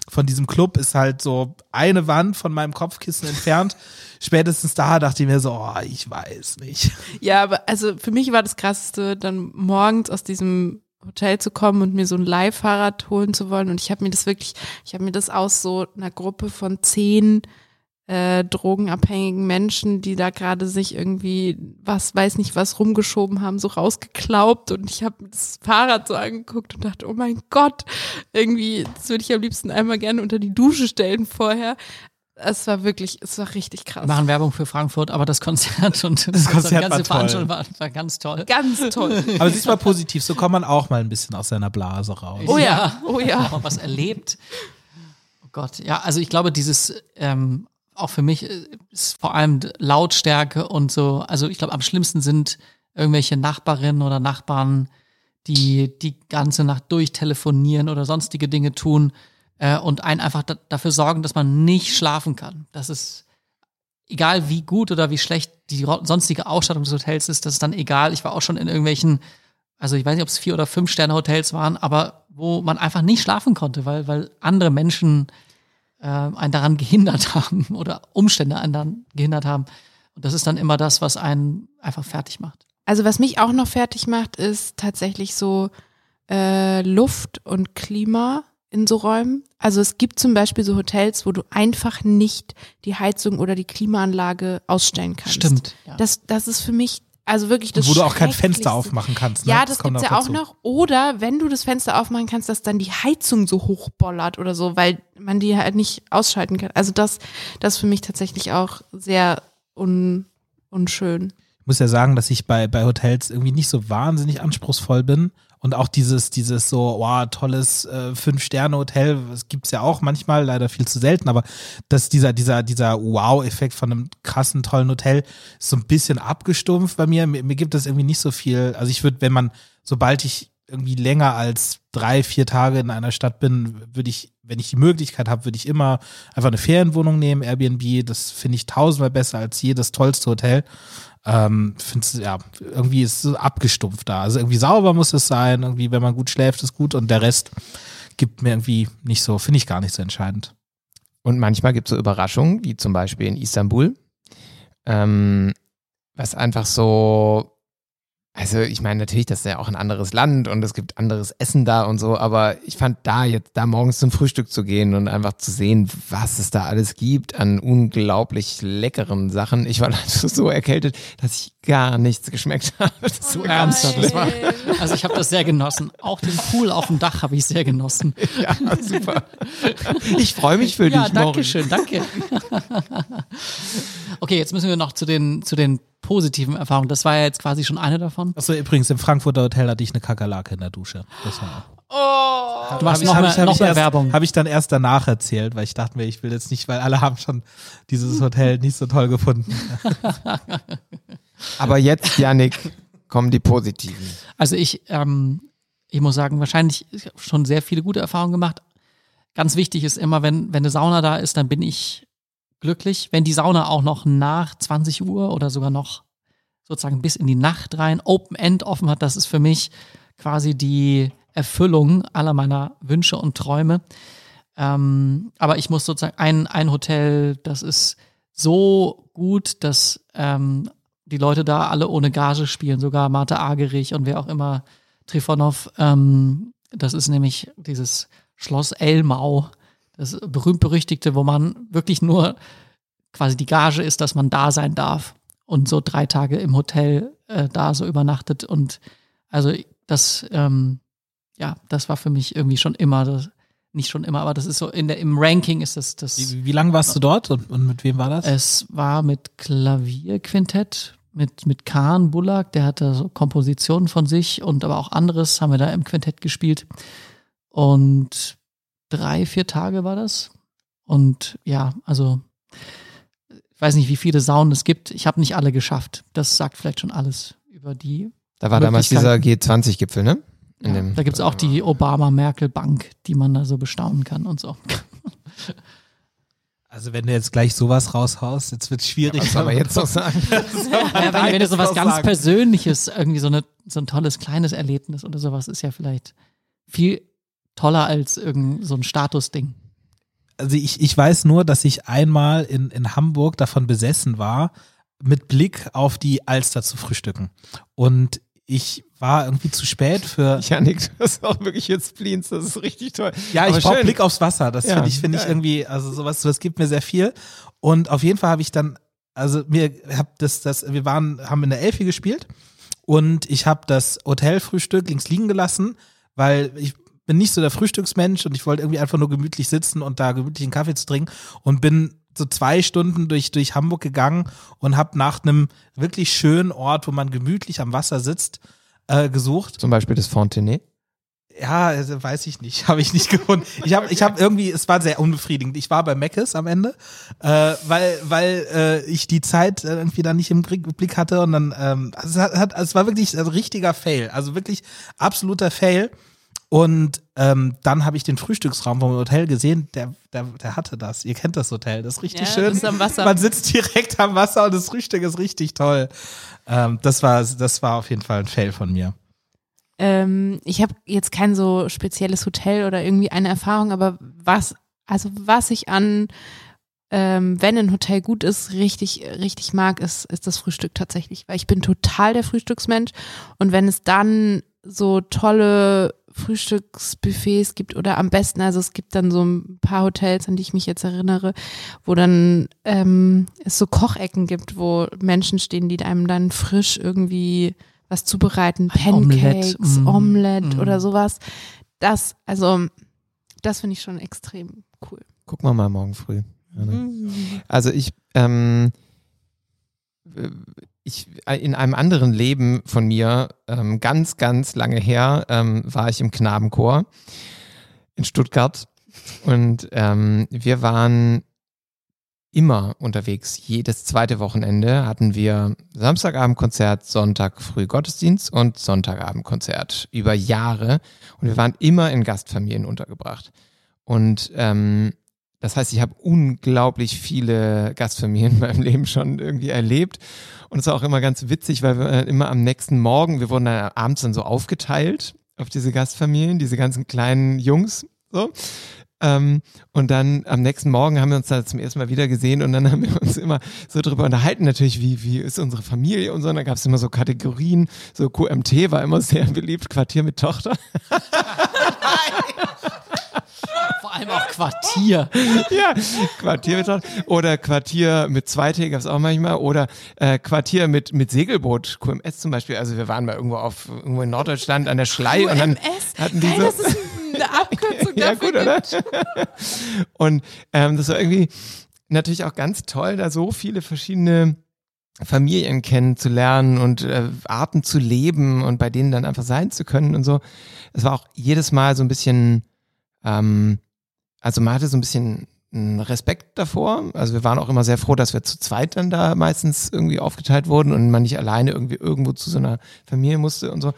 von diesem Club ist halt so eine Wand von meinem Kopfkissen entfernt. Spätestens da dachte ich mir so, oh, ich weiß nicht. Ja, aber also für mich war das krasseste, dann morgens aus diesem Hotel zu kommen und mir so ein Leihfahrrad holen zu wollen. Und ich habe mir das wirklich, ich habe mir das aus so einer Gruppe von zehn äh, drogenabhängigen Menschen, die da gerade sich irgendwie was, weiß nicht was rumgeschoben haben, so rausgeklaubt und ich habe das Fahrrad so angeguckt und dachte, oh mein Gott, irgendwie, das würde ich am liebsten einmal gerne unter die Dusche stellen vorher. Es war wirklich, es war richtig krass. Wir machen Werbung für Frankfurt, aber das Konzert und Das Konzert die war ganze toll. Veranstaltung war, war ganz toll. Ganz toll. Aber siehst mal positiv, so kommt man auch mal ein bisschen aus seiner Blase raus. Oh ja, oh ja. Mal was erlebt. Oh Gott, ja, also ich glaube, dieses, ähm, auch für mich äh, ist vor allem Lautstärke und so, also ich glaube, am schlimmsten sind irgendwelche Nachbarinnen oder Nachbarn, die die ganze Nacht durchtelefonieren oder sonstige Dinge tun äh, und einen einfach da, dafür sorgen, dass man nicht schlafen kann. Das ist egal wie gut oder wie schlecht die sonstige Ausstattung des Hotels ist, das ist dann egal. Ich war auch schon in irgendwelchen, also ich weiß nicht, ob es vier oder fünf Sterne Hotels waren, aber wo man einfach nicht schlafen konnte, weil, weil andere Menschen äh, einen daran gehindert haben oder Umstände einen daran gehindert haben. Und das ist dann immer das, was einen einfach fertig macht. Also was mich auch noch fertig macht, ist tatsächlich so äh, Luft und Klima in so Räumen. Also es gibt zum Beispiel so Hotels, wo du einfach nicht die Heizung oder die Klimaanlage ausstellen kannst. Stimmt. Ja. Das, das ist für mich also wirklich das wo du auch kein Fenster aufmachen kannst. Ne? Ja, das, kommt gibt's ja auch dazu. noch. Oder wenn du das Fenster aufmachen kannst, dass dann die Heizung so hochbollert oder so, weil man die halt nicht ausschalten kann. Also das, das ist für mich tatsächlich auch sehr un, unschön. Ich muss ja sagen, dass ich bei, bei Hotels irgendwie nicht so wahnsinnig anspruchsvoll bin. Und auch dieses, dieses so, wow, tolles äh, Fünf-Sterne-Hotel, das gibt's ja auch manchmal, leider viel zu selten, aber dass dieser, dieser, dieser Wow-Effekt von einem krassen, tollen Hotel ist so ein bisschen abgestumpft bei mir. Mir, mir gibt es irgendwie nicht so viel. Also ich würde, wenn man, sobald ich irgendwie länger als drei, vier Tage in einer Stadt bin, würde ich, wenn ich die Möglichkeit habe, würde ich immer einfach eine Ferienwohnung nehmen, Airbnb. Das finde ich tausendmal besser als jedes tollste Hotel. Ähm, find's, ja, irgendwie ist es so abgestumpft da. Also irgendwie sauber muss es sein, irgendwie, wenn man gut schläft, ist gut und der Rest gibt mir irgendwie nicht so, finde ich gar nicht so entscheidend. Und manchmal gibt es so Überraschungen, wie zum Beispiel in Istanbul, ähm, was einfach so, also ich meine natürlich, das ist ja auch ein anderes Land und es gibt anderes Essen da und so, aber ich fand da jetzt, da morgens zum Frühstück zu gehen und einfach zu sehen, was es da alles gibt an unglaublich leckeren Sachen. Ich war so erkältet, dass ich gar nichts geschmeckt habe. So ernsthaft, das war- Also ich habe das sehr genossen. Auch den Pool auf dem Dach habe ich sehr genossen. Ja, super. Ich freue mich für Ja, dich, danke Moritz. schön, danke. okay, jetzt müssen wir noch zu den, zu den positiven Erfahrungen. Das war ja jetzt quasi schon eine davon. Achso, übrigens, im Frankfurter Hotel hatte ich eine Kakerlake in der Dusche. Das war auch. Du machst Hab ich- noch hab mehr, ich- noch ich mehr erst, Werbung. Habe ich dann erst danach erzählt, weil ich dachte mir, ich will jetzt nicht, weil alle haben schon dieses Hotel nicht so toll gefunden. Aber jetzt, Janik, kommen die positiven. Also ich, ähm, ich muss sagen, wahrscheinlich schon sehr viele gute Erfahrungen gemacht. Ganz wichtig ist immer, wenn, wenn eine Sauna da ist, dann bin ich glücklich. Wenn die Sauna auch noch nach 20 Uhr oder sogar noch sozusagen bis in die Nacht rein Open End offen hat, das ist für mich quasi die Erfüllung aller meiner Wünsche und Träume. Ähm, aber ich muss sozusagen ein, ein Hotel, das ist so gut, dass ähm, die Leute da alle ohne Gage spielen, sogar Martha Agerich und wer auch immer, Trifonov. Ähm, das ist nämlich dieses Schloss Elmau, das berühmt-berüchtigte, wo man wirklich nur quasi die Gage ist, dass man da sein darf und so drei Tage im Hotel äh, da so übernachtet. Und also das, ähm, ja, das war für mich irgendwie schon immer, das, nicht schon immer, aber das ist so in der, im Ranking ist das, das Wie, wie lange warst du dort und, und mit wem war das? es war mit Klavierquintett, mit, mit Kahn Bullack, der hatte so Kompositionen von sich und aber auch anderes haben wir da im Quintett gespielt. Und drei, vier Tage war das. Und ja, also ich weiß nicht, wie viele Saunen es gibt. Ich habe nicht alle geschafft. Das sagt vielleicht schon alles über die. Da war damals dieser Möglichkeiten. G20-Gipfel, ne? In Ja, dem- da gibt es auch die Obama-Merkel-Bank, die man da so bestaunen kann und so. Also wenn du jetzt gleich sowas raushaust, jetzt wird es schwierig. Was soll man jetzt noch sagen? Ja, wenn, wenn du sowas ganz Persönliches, irgendwie so, eine, so ein tolles kleines Erlebnis oder sowas, ist ja vielleicht viel toller als irgend so ein Statusding. also ich, ich weiß nur, dass ich einmal in, in Hamburg davon besessen war, mit Blick auf die Alster zu frühstücken. Und ich war irgendwie zu spät für. Janik, du hast auch wirklich jetzt Spleens, das ist richtig toll. Ja, ich brauche. Blick aufs Wasser. Das Ja, finde ich, finde ich irgendwie, also sowas, sowas gibt mir sehr viel. Und auf jeden Fall habe ich dann, also mir hab das, das, wir waren, haben in der Elfi gespielt und ich habe das Hotelfrühstück links liegen gelassen, weil ich bin nicht so der Frühstücksmensch und ich wollte irgendwie einfach nur gemütlich sitzen und da gemütlich einen Kaffee zu trinken und bin so zwei Stunden durch, durch Hamburg gegangen und habe nach einem wirklich schönen Ort, wo man gemütlich am Wasser sitzt, äh, gesucht. Zum Beispiel das Fontenay. Ja, also weiß ich nicht, habe ich nicht gefunden. Ich habe ich hab irgendwie, es war sehr unbefriedigend. Ich war bei Meckes am Ende, äh, weil weil äh, ich die Zeit äh, irgendwie dann nicht im Blick hatte und dann, ähm, also es, hat, es war wirklich ein richtiger Fail, also wirklich absoluter Fail. Und ähm, dann habe ich den Frühstücksraum vom Hotel gesehen, der, der, der hatte das. Ihr kennt das Hotel, das ist richtig Ja, schön. ist am Wasser. Man sitzt direkt am Wasser und das Frühstück ist richtig toll. Ähm, das war das war auf jeden Fall ein Fail von mir. Ähm, ich habe jetzt kein so spezielles Hotel oder irgendwie eine Erfahrung, aber was, also was ich an, ähm, wenn ein Hotel gut ist, richtig, richtig mag, ist, ist das Frühstück tatsächlich, weil ich bin total der Frühstücksmensch und wenn es dann so tolle Frühstücksbuffets gibt oder am besten, also es gibt dann so ein paar Hotels, an die ich mich jetzt erinnere, wo dann ähm, es so Kochecken gibt, wo Menschen stehen, die einem dann frisch irgendwie was zubereiten, Pancakes, mm, Omelette mm. oder sowas. Das, also, das finde ich schon extrem cool. Gucken wir mal morgen früh. Mhm. Also ich, ähm, ich, in einem anderen Leben von mir, ähm, ganz, ganz lange her, ähm, war ich im Knabenchor in Stuttgart und ähm, wir waren immer unterwegs. Jedes zweite Wochenende hatten wir Samstagabendkonzert, Sonntag früh Gottesdienst und Sonntagabendkonzert über Jahre und wir waren immer in Gastfamilien untergebracht. Und ähm, das heißt, ich habe unglaublich viele Gastfamilien in meinem Leben schon irgendwie erlebt. Und es war auch immer ganz witzig, weil wir immer am nächsten Morgen, wir wurden dann abends dann so aufgeteilt auf diese Gastfamilien, diese ganzen kleinen Jungs, so. Ähm, und dann am nächsten Morgen haben wir uns da zum ersten Mal wieder gesehen und dann haben wir uns immer so drüber unterhalten, natürlich, wie, wie ist unsere Familie und so. Und dann gab es immer so Kategorien, so QMT war immer sehr beliebt, Quartier mit Tochter. Vor allem auch Quartier. ja, Quartier. Oder Quartier mit Zweite gab es auch manchmal. Oder äh, Quartier mit, mit Segelboot, QMS zum Beispiel. Also wir waren mal irgendwo auf irgendwo in Norddeutschland an der Schlei und dann QMS? hatten die Geil, so. eine Abkürzung ja, dafür gut, oder? gibt. Und ähm, das war irgendwie natürlich auch ganz toll, da so viele verschiedene Familien kennenzulernen und äh, Arten zu leben und bei denen dann einfach sein zu können und so. Es war auch jedes Mal so ein bisschen, ähm, also man hatte so ein bisschen einen Respekt davor. Also wir waren auch immer sehr froh, dass wir zu zweit dann da meistens irgendwie aufgeteilt wurden und man nicht alleine irgendwie irgendwo zu so einer Familie musste und so.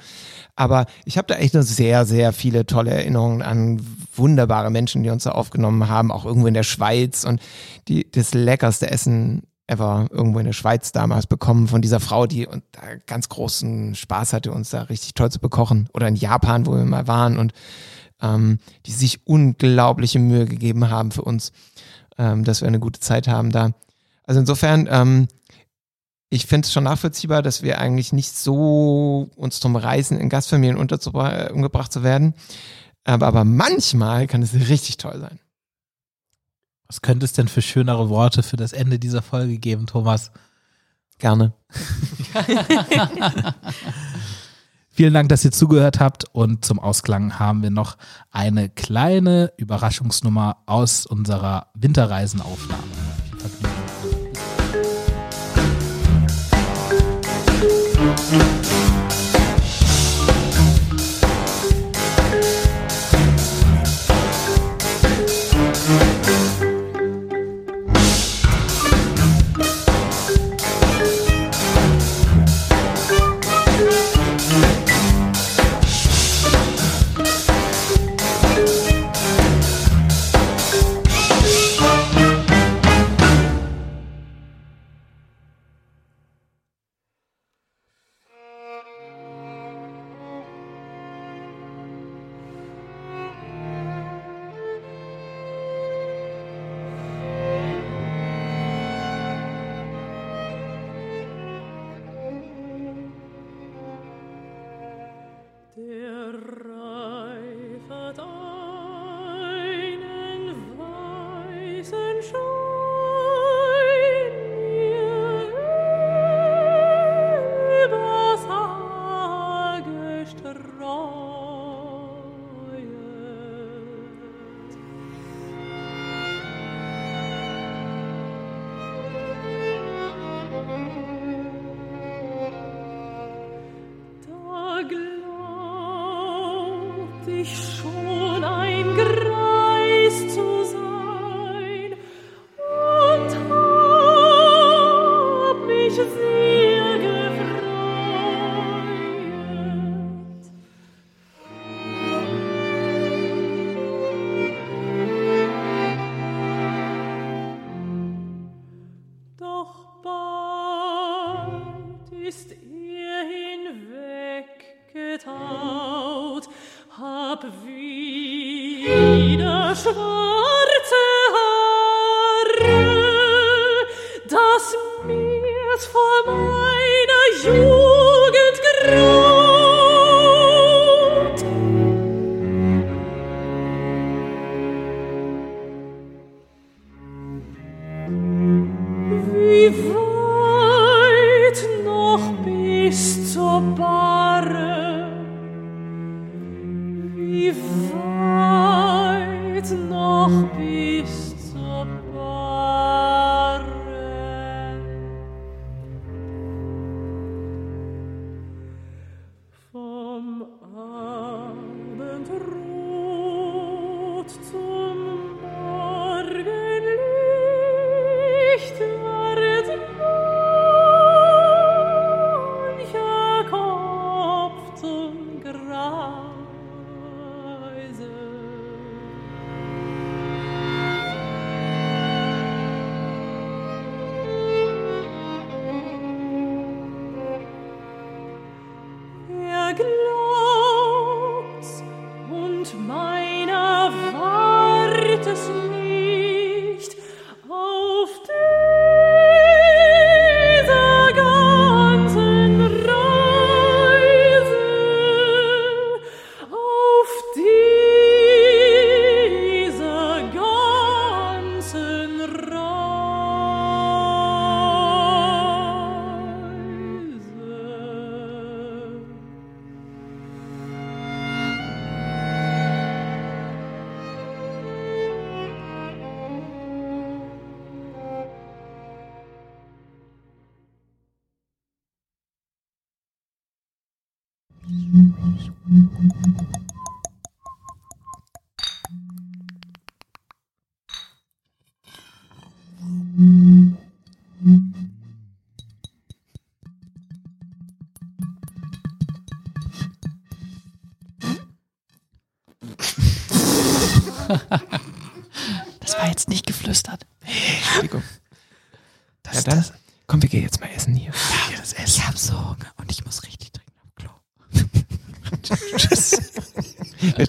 Aber ich habe da echt noch sehr, sehr viele tolle Erinnerungen an wunderbare Menschen, die uns da aufgenommen haben, auch irgendwo in der Schweiz und die das leckerste Essen ever irgendwo in der Schweiz damals bekommen von dieser Frau, die da ganz großen Spaß hatte, uns da richtig toll zu bekochen. Oder in Japan, wo wir mal waren und ähm, die sich unglaubliche Mühe gegeben haben für uns, ähm, dass wir eine gute Zeit haben da. Also insofern, ähm, ich finde es schon nachvollziehbar, dass wir eigentlich nicht so uns drum reißen, in Gastfamilien unterzubra- äh, umgebracht zu werden. Aber, aber manchmal kann es richtig toll sein. Was könnte es denn für schönere Worte für das Ende dieser Folge geben, Thomas? Gerne. Vielen Dank, dass ihr zugehört habt und zum Ausklang haben wir noch eine kleine Überraschungsnummer aus unserer Winterreisenaufnahme. Vergnügen.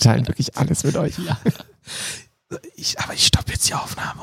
teilen wirklich alles mit euch. Ja. Ich, aber ich stoppe jetzt die Aufnahme.